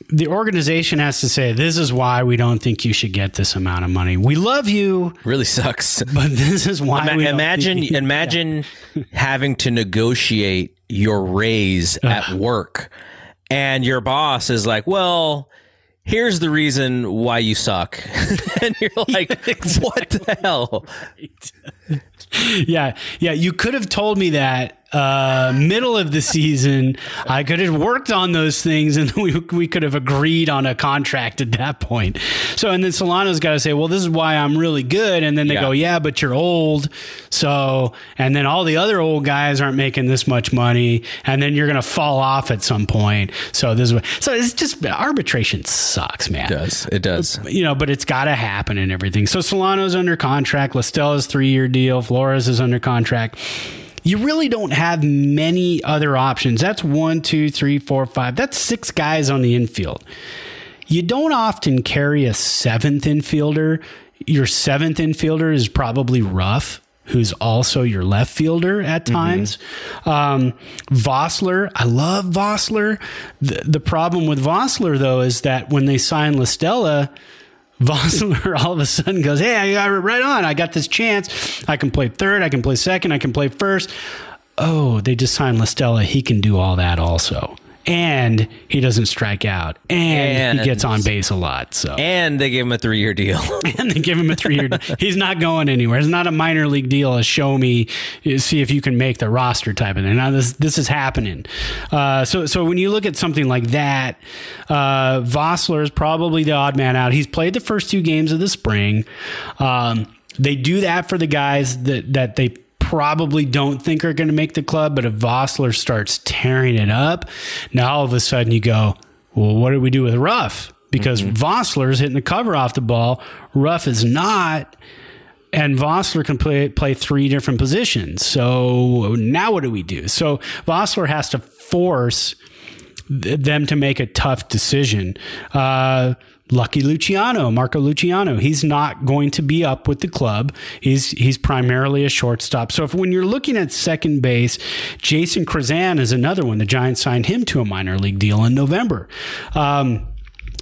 the organization has to say this is why we don't think you should get this amount of money. We love you. Really sucks. But this is why Ima- imagine imagine yeah. having to negotiate your raise at work and your boss is like, "Well, here's the reason why you suck. and you're like, exactly. what the hell? yeah. Yeah. You could have told me that uh, middle of the season, I could have worked on those things and we, we could have agreed on a contract at that point. So, and then Solano's got to say, well, this is why I'm really good. And then they yeah. go, yeah, but you're old. So, and then all the other old guys aren't making this much money. And then you're going to fall off at some point. So, this is, so it's just arbitration sucks, man. It does. It does. You know, but it's got to happen and everything. So, Solano's under contract. La Stella's three year deal. Flores is under contract you really don't have many other options. That's one, two, three, four, five. That's six guys on the infield. You don't often carry a seventh infielder. Your seventh infielder is probably Ruf who's also your left fielder at mm-hmm. times. Mm-hmm. Um, Vosler, I love Vosler. The, the problem with Vosler, though, is that when they sign La Vosler all of a sudden goes, Hey, I got it right on. I got this chance. I can play third. I can play second. I can play first. Oh, they just signed La Stella. He can do all that also and he doesn't strike out, and, and, he gets on base a lot. So, and they give him a three year deal, and they give him a three year. He's not going anywhere. It's not a minor league deal. A show me, see if you can make the roster type of thing. Now this this is happening. Uh, so so when you look at something like that, uh, Vosler is probably the odd man out. He's played the first two games of the spring. Um, they do that for the guys that that they probably don't think are going to make the club, but if Vosler starts tearing it up, now all of a sudden you go, well, what do we do with Ruf? Because mm-hmm. Hitting the cover off the ball, Ruf is not and Vosler can play play three different positions. So now what do we do? So Vosler has to force them to make a tough decision. Uh, Lucky Luciano, Marco Luciano, he's not going to be up with the club. He's he's primarily a shortstop. So if when you're looking at second base, Jason Krizan is another one. The Giants signed him to a minor league deal in November. Um,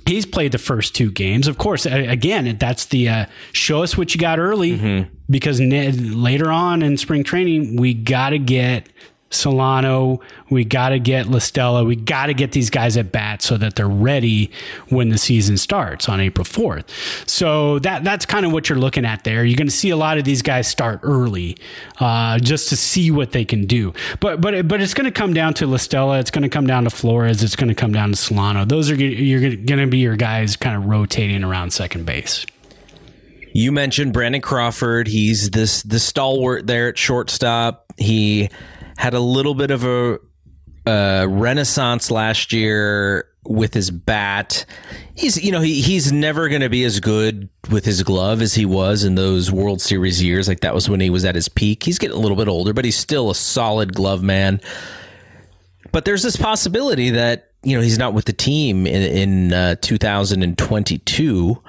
He's played the first two games. Of course, again, that's the uh, show us what you got early mm-hmm. because ne- later on in spring training, we got to get Solano, we got to get La Stella, we got to get these guys at bat so that they're ready when the season starts on April 4th. So that that's kind of what you're looking at there. You're going to see a lot of these guys start early uh, just to see what they can do. But but but it's going to come down to La Stella, it's going to come down to Flores, it's going to come down to Solano. Those are you're going to be your guys kind of rotating around second base. You mentioned Brandon Crawford. He's this the stalwart there at shortstop. He had a little bit of a, renaissance last year with his bat. He's you know he he's never going to be as good with his glove as he was in those World Series years. Like that was when he was at his peak. He's getting a little bit older, but he's still a solid glove man. But there's this possibility that you know he's not with the team in in uh, 2022.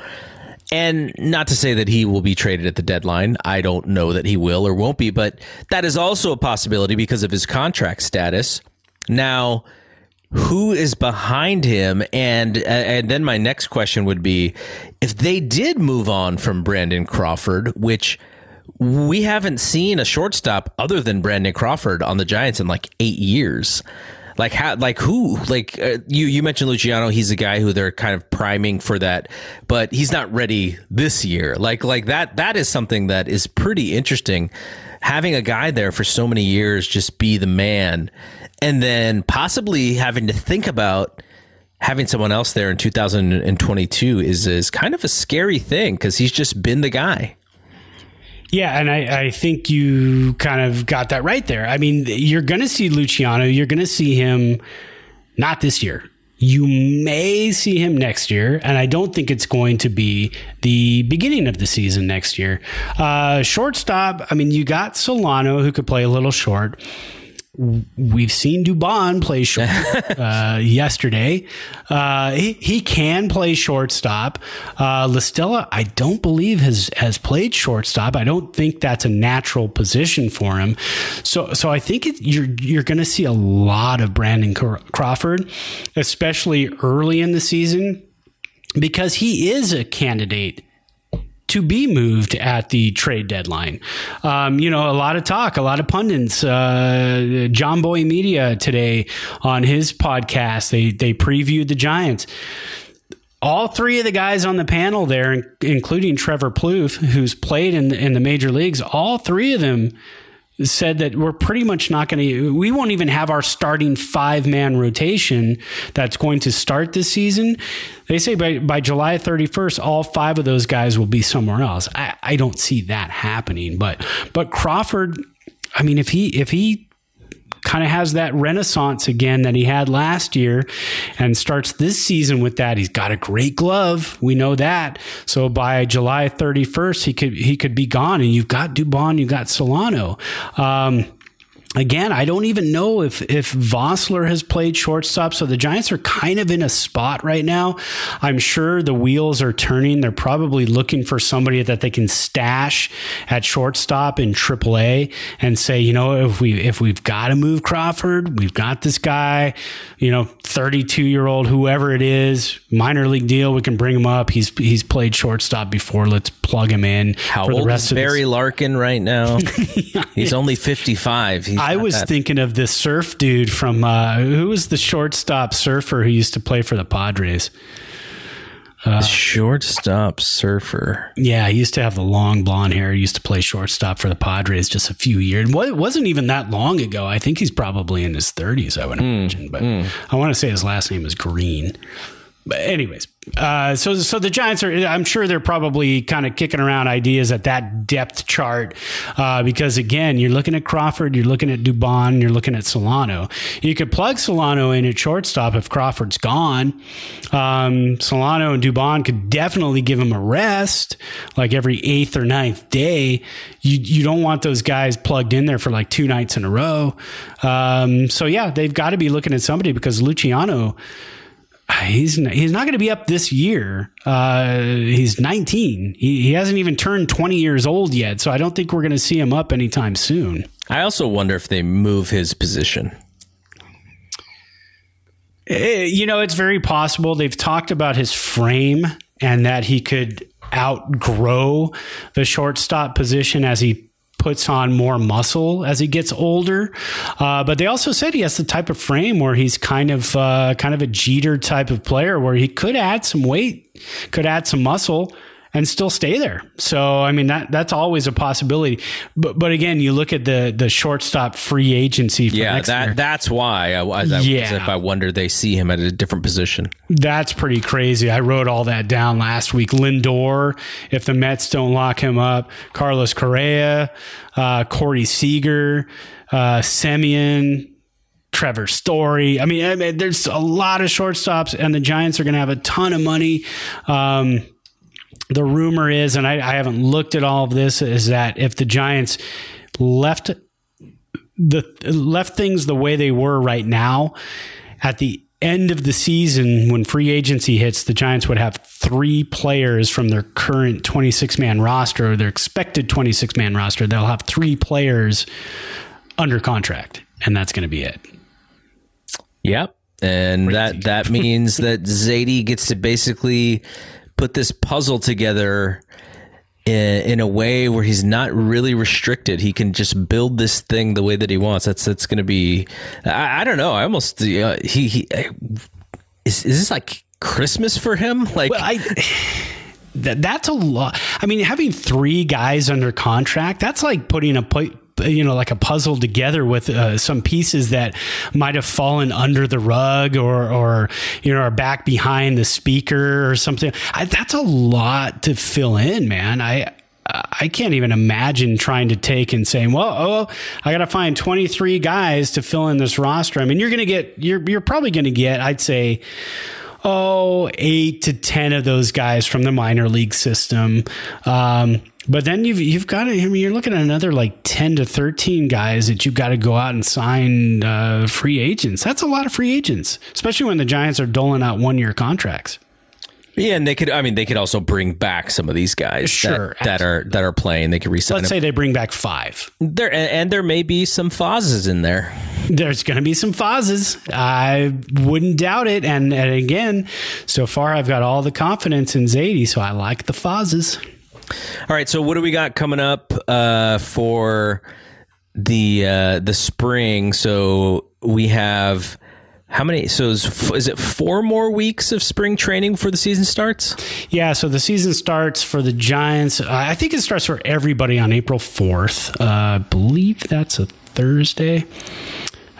And not to say that he will be traded at the deadline. I don't know that he will or won't be, but that is also a possibility because of his contract status. Now, who is behind him? And uh, and then my next question would be if they did move on from Brandon Crawford, which we haven't seen a shortstop other than Brandon Crawford on the Giants in like 8 years. Like how, like who, like uh, you, you mentioned Luciano. He's a guy who they're kind of priming for that, but he's not ready this year. Like, like that, that is something that is pretty interesting. Having a guy there for so many years, just be the man, and then possibly having to think about having someone else there in 2022 is is kind of a scary thing because he's just been the guy. Yeah, and I, I think you kind of got that right there. I mean, you're going to see Luciano. You're going to see him not this year. You may see him next year, and I don't think it's going to be the beginning of the season next year. Uh, shortstop, I mean, you got Solano who could play a little short we've seen Dubon play short uh, yesterday. Uh, he, he can play shortstop. Uh, La Stella, I don't believe has has played shortstop. I don't think that's a natural position for him. So so I think it, you're you're going to see a lot of Brandon Crawford, especially early in the season, because he is a candidate to be moved at the trade deadline. Um, you know, a lot of talk, a lot of pundits. Uh, Boy Media today on his podcast, they they previewed the Giants. All three of the guys on the panel there, including Trevor Plouffe, who's played in in the major leagues, all three of them said that we're pretty much not going to, we won't even have our starting five man rotation that's going to start this season. They say by, by July 31st, all five of those guys will be somewhere else. I, I don't see that happening, but, but Crawford, I mean, if he, if he kind of has that renaissance again that he had last year and starts this season with that. He's got a great glove. We know that. So by July 31st, he could, he could be gone and you've got Dubon, you've got Solano. Um, again, I don't even know if if Vosler has played shortstop. So the Giants are kind of in a spot right now. I'm sure the wheels are turning. They're probably looking for somebody that they can stash at shortstop in AAA and say, you know, if we if we've got to move Crawford, we've got this guy, you know, 32 year old whoever it is, minor league deal, we can bring him up. He's he's played shortstop before. Let's plug him in. How for the rest is Barry. Larkin right now? He's only 55. He's I was that. thinking of this surf dude from uh, who was the shortstop surfer who used to play for the Padres. Uh, shortstop surfer. Yeah, he used to have the long blonde hair. He used to play shortstop for the Padres just a few years. It wasn't even that long ago. I think he's probably in his 30s, I would mm, imagine. But mm. I want to say his last name is Green. But anyways, uh, so so the Giants are. I'm sure they're probably kind of kicking around ideas at that depth chart uh, because again, you're looking at Crawford, you're looking at Dubon, you're looking at Solano. You could plug Solano in at shortstop if Crawford's gone. Um, Solano and Dubon could definitely give him a rest, like every eighth or ninth day. You you don't want those guys plugged in there for like two nights in a row. Um, so yeah, they've got to be looking at somebody because Luciano he's he's not going to be up this year. Uh, he's 19. He, he hasn't even turned 20 years old yet, so I don't think we're going to see him up anytime soon. I also wonder if they move his position. Eh, You know, it's very possible. They've talked about his frame and that he could outgrow the shortstop position as he puts on more muscle as he gets older. Uh, but they also said he has the type of frame where he's kind of uh, kind of a Jeter type of player where he could add some weight, could add some muscle. And still stay there. So I mean that that's always a possibility. But but again, you look at the the shortstop free agency for Yeah, that year. that's why I, I, I, Yeah. if I wonder they see him at a different position. That's pretty crazy. I wrote all that down last week. Lindor, if the Mets don't lock him up, Carlos Correa, uh, Corey Seager, uh, Semien, Trevor Story. I mean, I mean, there's a lot of shortstops, and the Giants are going to have a ton of money. Um, the rumor is, and I, I haven't looked at all of this, is that if the Giants left the left things the way they were right now, at the end of the season when free agency hits, the Giants would have three players from their current 26 man roster or their expected 26 man roster. They'll have three players under contract, and that's going to be it. Yep. And that that means that Zaidi gets to basically put this puzzle together in, in a way where he's not really restricted. He can just build this thing the way that he wants. That's that's going to be. I, I don't know. I almost uh, he he is is this like Christmas for him? Like Well, I. That, that's a lot. I mean, having three guys under contract, that's like putting a pu- you know like a puzzle together with uh, some pieces that might have fallen under the rug or or you know are back behind the speaker or something. I, that's a lot to fill in, man. I I can't even imagine trying to take and saying, "Well, oh, I got to find 23 guys to fill in this roster." I mean, you're going to get you're you're probably going to get, I'd say, oh, eight to ten of those guys from the minor league system. Um, but then you've you've got to. I mean, you're looking at another like ten to thirteen guys that you've got to go out and sign uh, free agents. That's a lot of free agents, especially when the Giants are doling out one year contracts. yeah, and they could. I mean, they could also bring back some of these guys Sure. that, that are that are playing. They could resign Let's them. say they bring back five. There and, there may be some Fozzes in there. There's going to be some Fozzes. I wouldn't doubt it. And, and again, so far I've got all the confidence in Zaidi, so I like the Fozes. All right, so what do we got coming up uh, for the uh, the spring? So we have how many? So is, is it four more weeks of spring training before the season starts? Yeah, so the season starts for the Giants. Uh, I think it starts for everybody on April 4th. Uh, I believe that's a Thursday.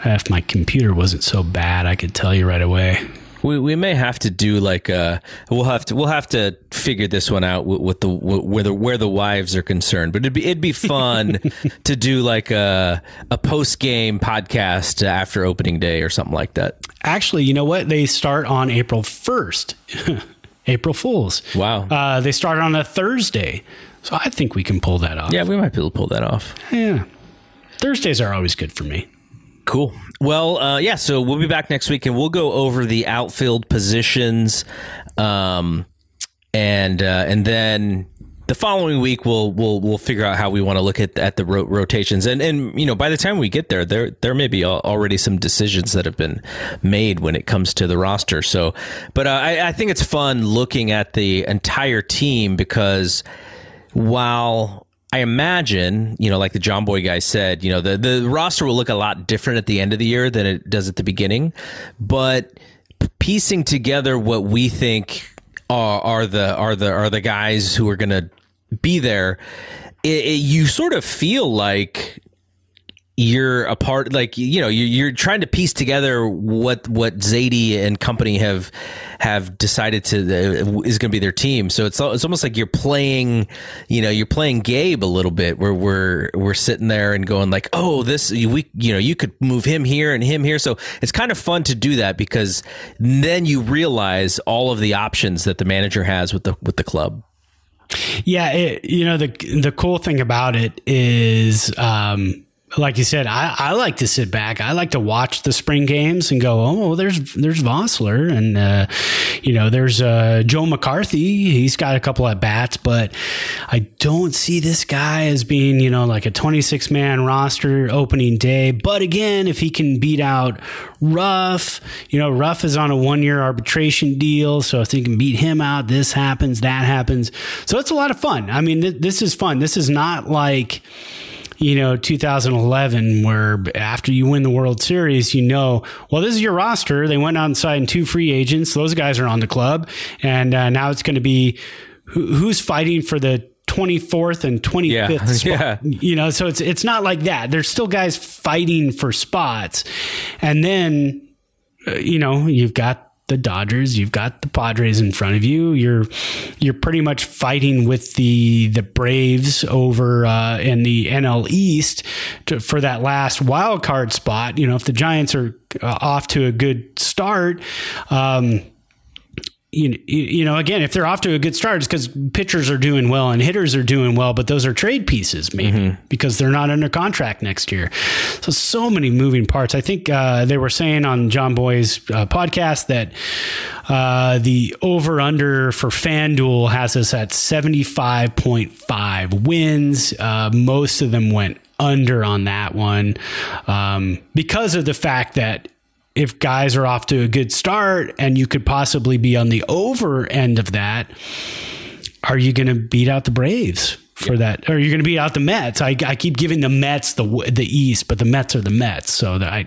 If my computer wasn't so bad, I could tell you right away. We, we may have to do like a we'll have to we'll have to figure this one out with, with the where the where the wives are concerned. But it'd be it'd be fun to do like a a post game podcast after opening day or something like that. Actually, you know what? They start on April 1st. April Fools. Wow. Uh, they start on a Thursday. So I think we can pull that off. Yeah, we might be able to pull that off. Yeah. Thursdays are always good for me. Cool. Well, uh, yeah. So we'll be back next week, and we'll go over the outfield positions, um, and uh, and then the following week we'll we'll we'll figure out how we want to look at at the ro- rotations, and and you know by the time we get there, there there may be al- already some decisions that have been made when it comes to the roster. So, but uh, I, I think it's fun looking at the entire team because while I imagine, you know, like the John Boy guy said, you know, the, the roster will look a lot different at the end of the year than it does at the beginning. But piecing together what we think are, are the are the are the guys who are going to be there, it, it, you sort of feel like you're a part like you know you're, you're trying to piece together what what Zaidi and company have have decided to uh, is going to be their team. So it's it's almost like you're playing you know you're playing Gabe a little bit where we're we're sitting there and going like oh this we you know you could move him here and him here. So it's kind of fun to do that because then you realize all of the options that the manager has with the with the club. Yeah, it, you know the the cool thing about it is um, like you said, I, I like to sit back. I like to watch the spring games and go, oh, there's there's Vosler and uh, you know there's uh, Joe McCarthy. He's got a couple at bats, but I don't see this guy as being you know like a 26 man roster opening day. But again, if he can beat out Ruf, you know Ruf is on a one year arbitration deal, so if he can beat him out, this happens, that happens. So it's a lot of fun. I mean, th- this is fun. This is not like you know, 2011, where after you win the World Series, you know, well, this is your roster. They went outside and two free agents. Those guys are on the club. And uh, now it's going to be who, who's fighting for the 24th and 25th Yeah. spot. Yeah. You know, so it's it's not like that. There's still guys fighting for spots. And then uh, you know, you've got the Dodgers, you've got the Padres in front of you. You're you're pretty much fighting with the the Braves over uh, in the NL East to, for that last wild card spot. You know, if the Giants are uh, off to a good start. Um, you, you know, again, if they're off to a good start, it's because pitchers are doing well and hitters are doing well, but those are trade pieces, maybe because they're not under contract next year. So, so many moving parts. I think uh, they were saying on John Boy's uh, podcast that uh, the over under for FanDuel has us at 75.5 wins. Uh, most of them went under on that one um, because of the fact that if guys are off to a good start and you could possibly be on the over end of that, are you going to beat out the Braves for that? Or are you going to beat out the Mets? I, I keep giving the Mets the the East, but the Mets are the Mets, so that I,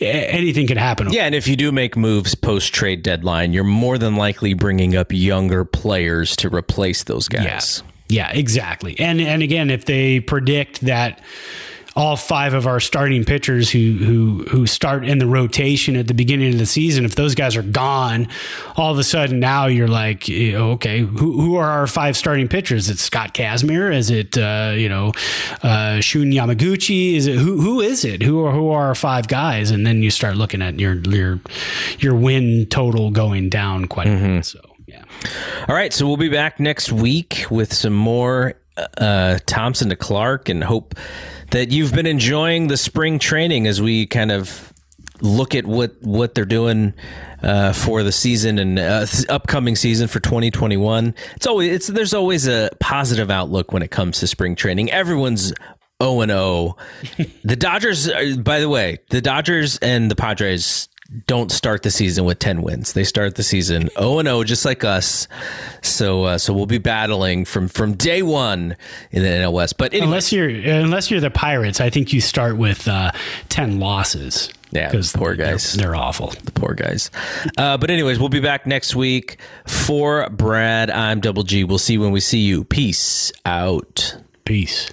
anything could happen. Yeah, and if you do make moves post trade deadline, you're more than likely bringing up younger players to replace those guys. Yeah, exactly. And and again, if they predict that all five of our starting pitchers who who who start in the rotation at the beginning of the season, if those guys are gone, all of a sudden now you're like, eh, okay, who who are our five starting pitchers? It's Scott Kazmir? Is it uh, you know uh, Shun Yamaguchi? Is it who who is it? Who are who are our five guys? And then you start looking at your your your win total going down quite a bit. So yeah. All right, so we'll be back next week with some more uh, Thompson to Clark, and hope that you've been enjoying the spring training as we kind of look at what what they're doing uh, for the season and uh, upcoming season for 2021. It's always it's there's always a positive outlook when it comes to spring training. Everyone's 0 and 0. The Dodgers, uh, by the way, the Dodgers and the Padres don't start the season with 10 wins. They start the season 0 and 0 just like us. So uh, so we'll be battling from from day 1 in the NL West. But anyway, Unless you're unless you're the Pirates, I think you start with uh, ten losses. Yeah, because poor they're- guys. They're, awful. the poor guys. Uh, but anyways, we'll be back next week for Brad. I'm Double G. We'll see you when we see you. Peace out. Peace.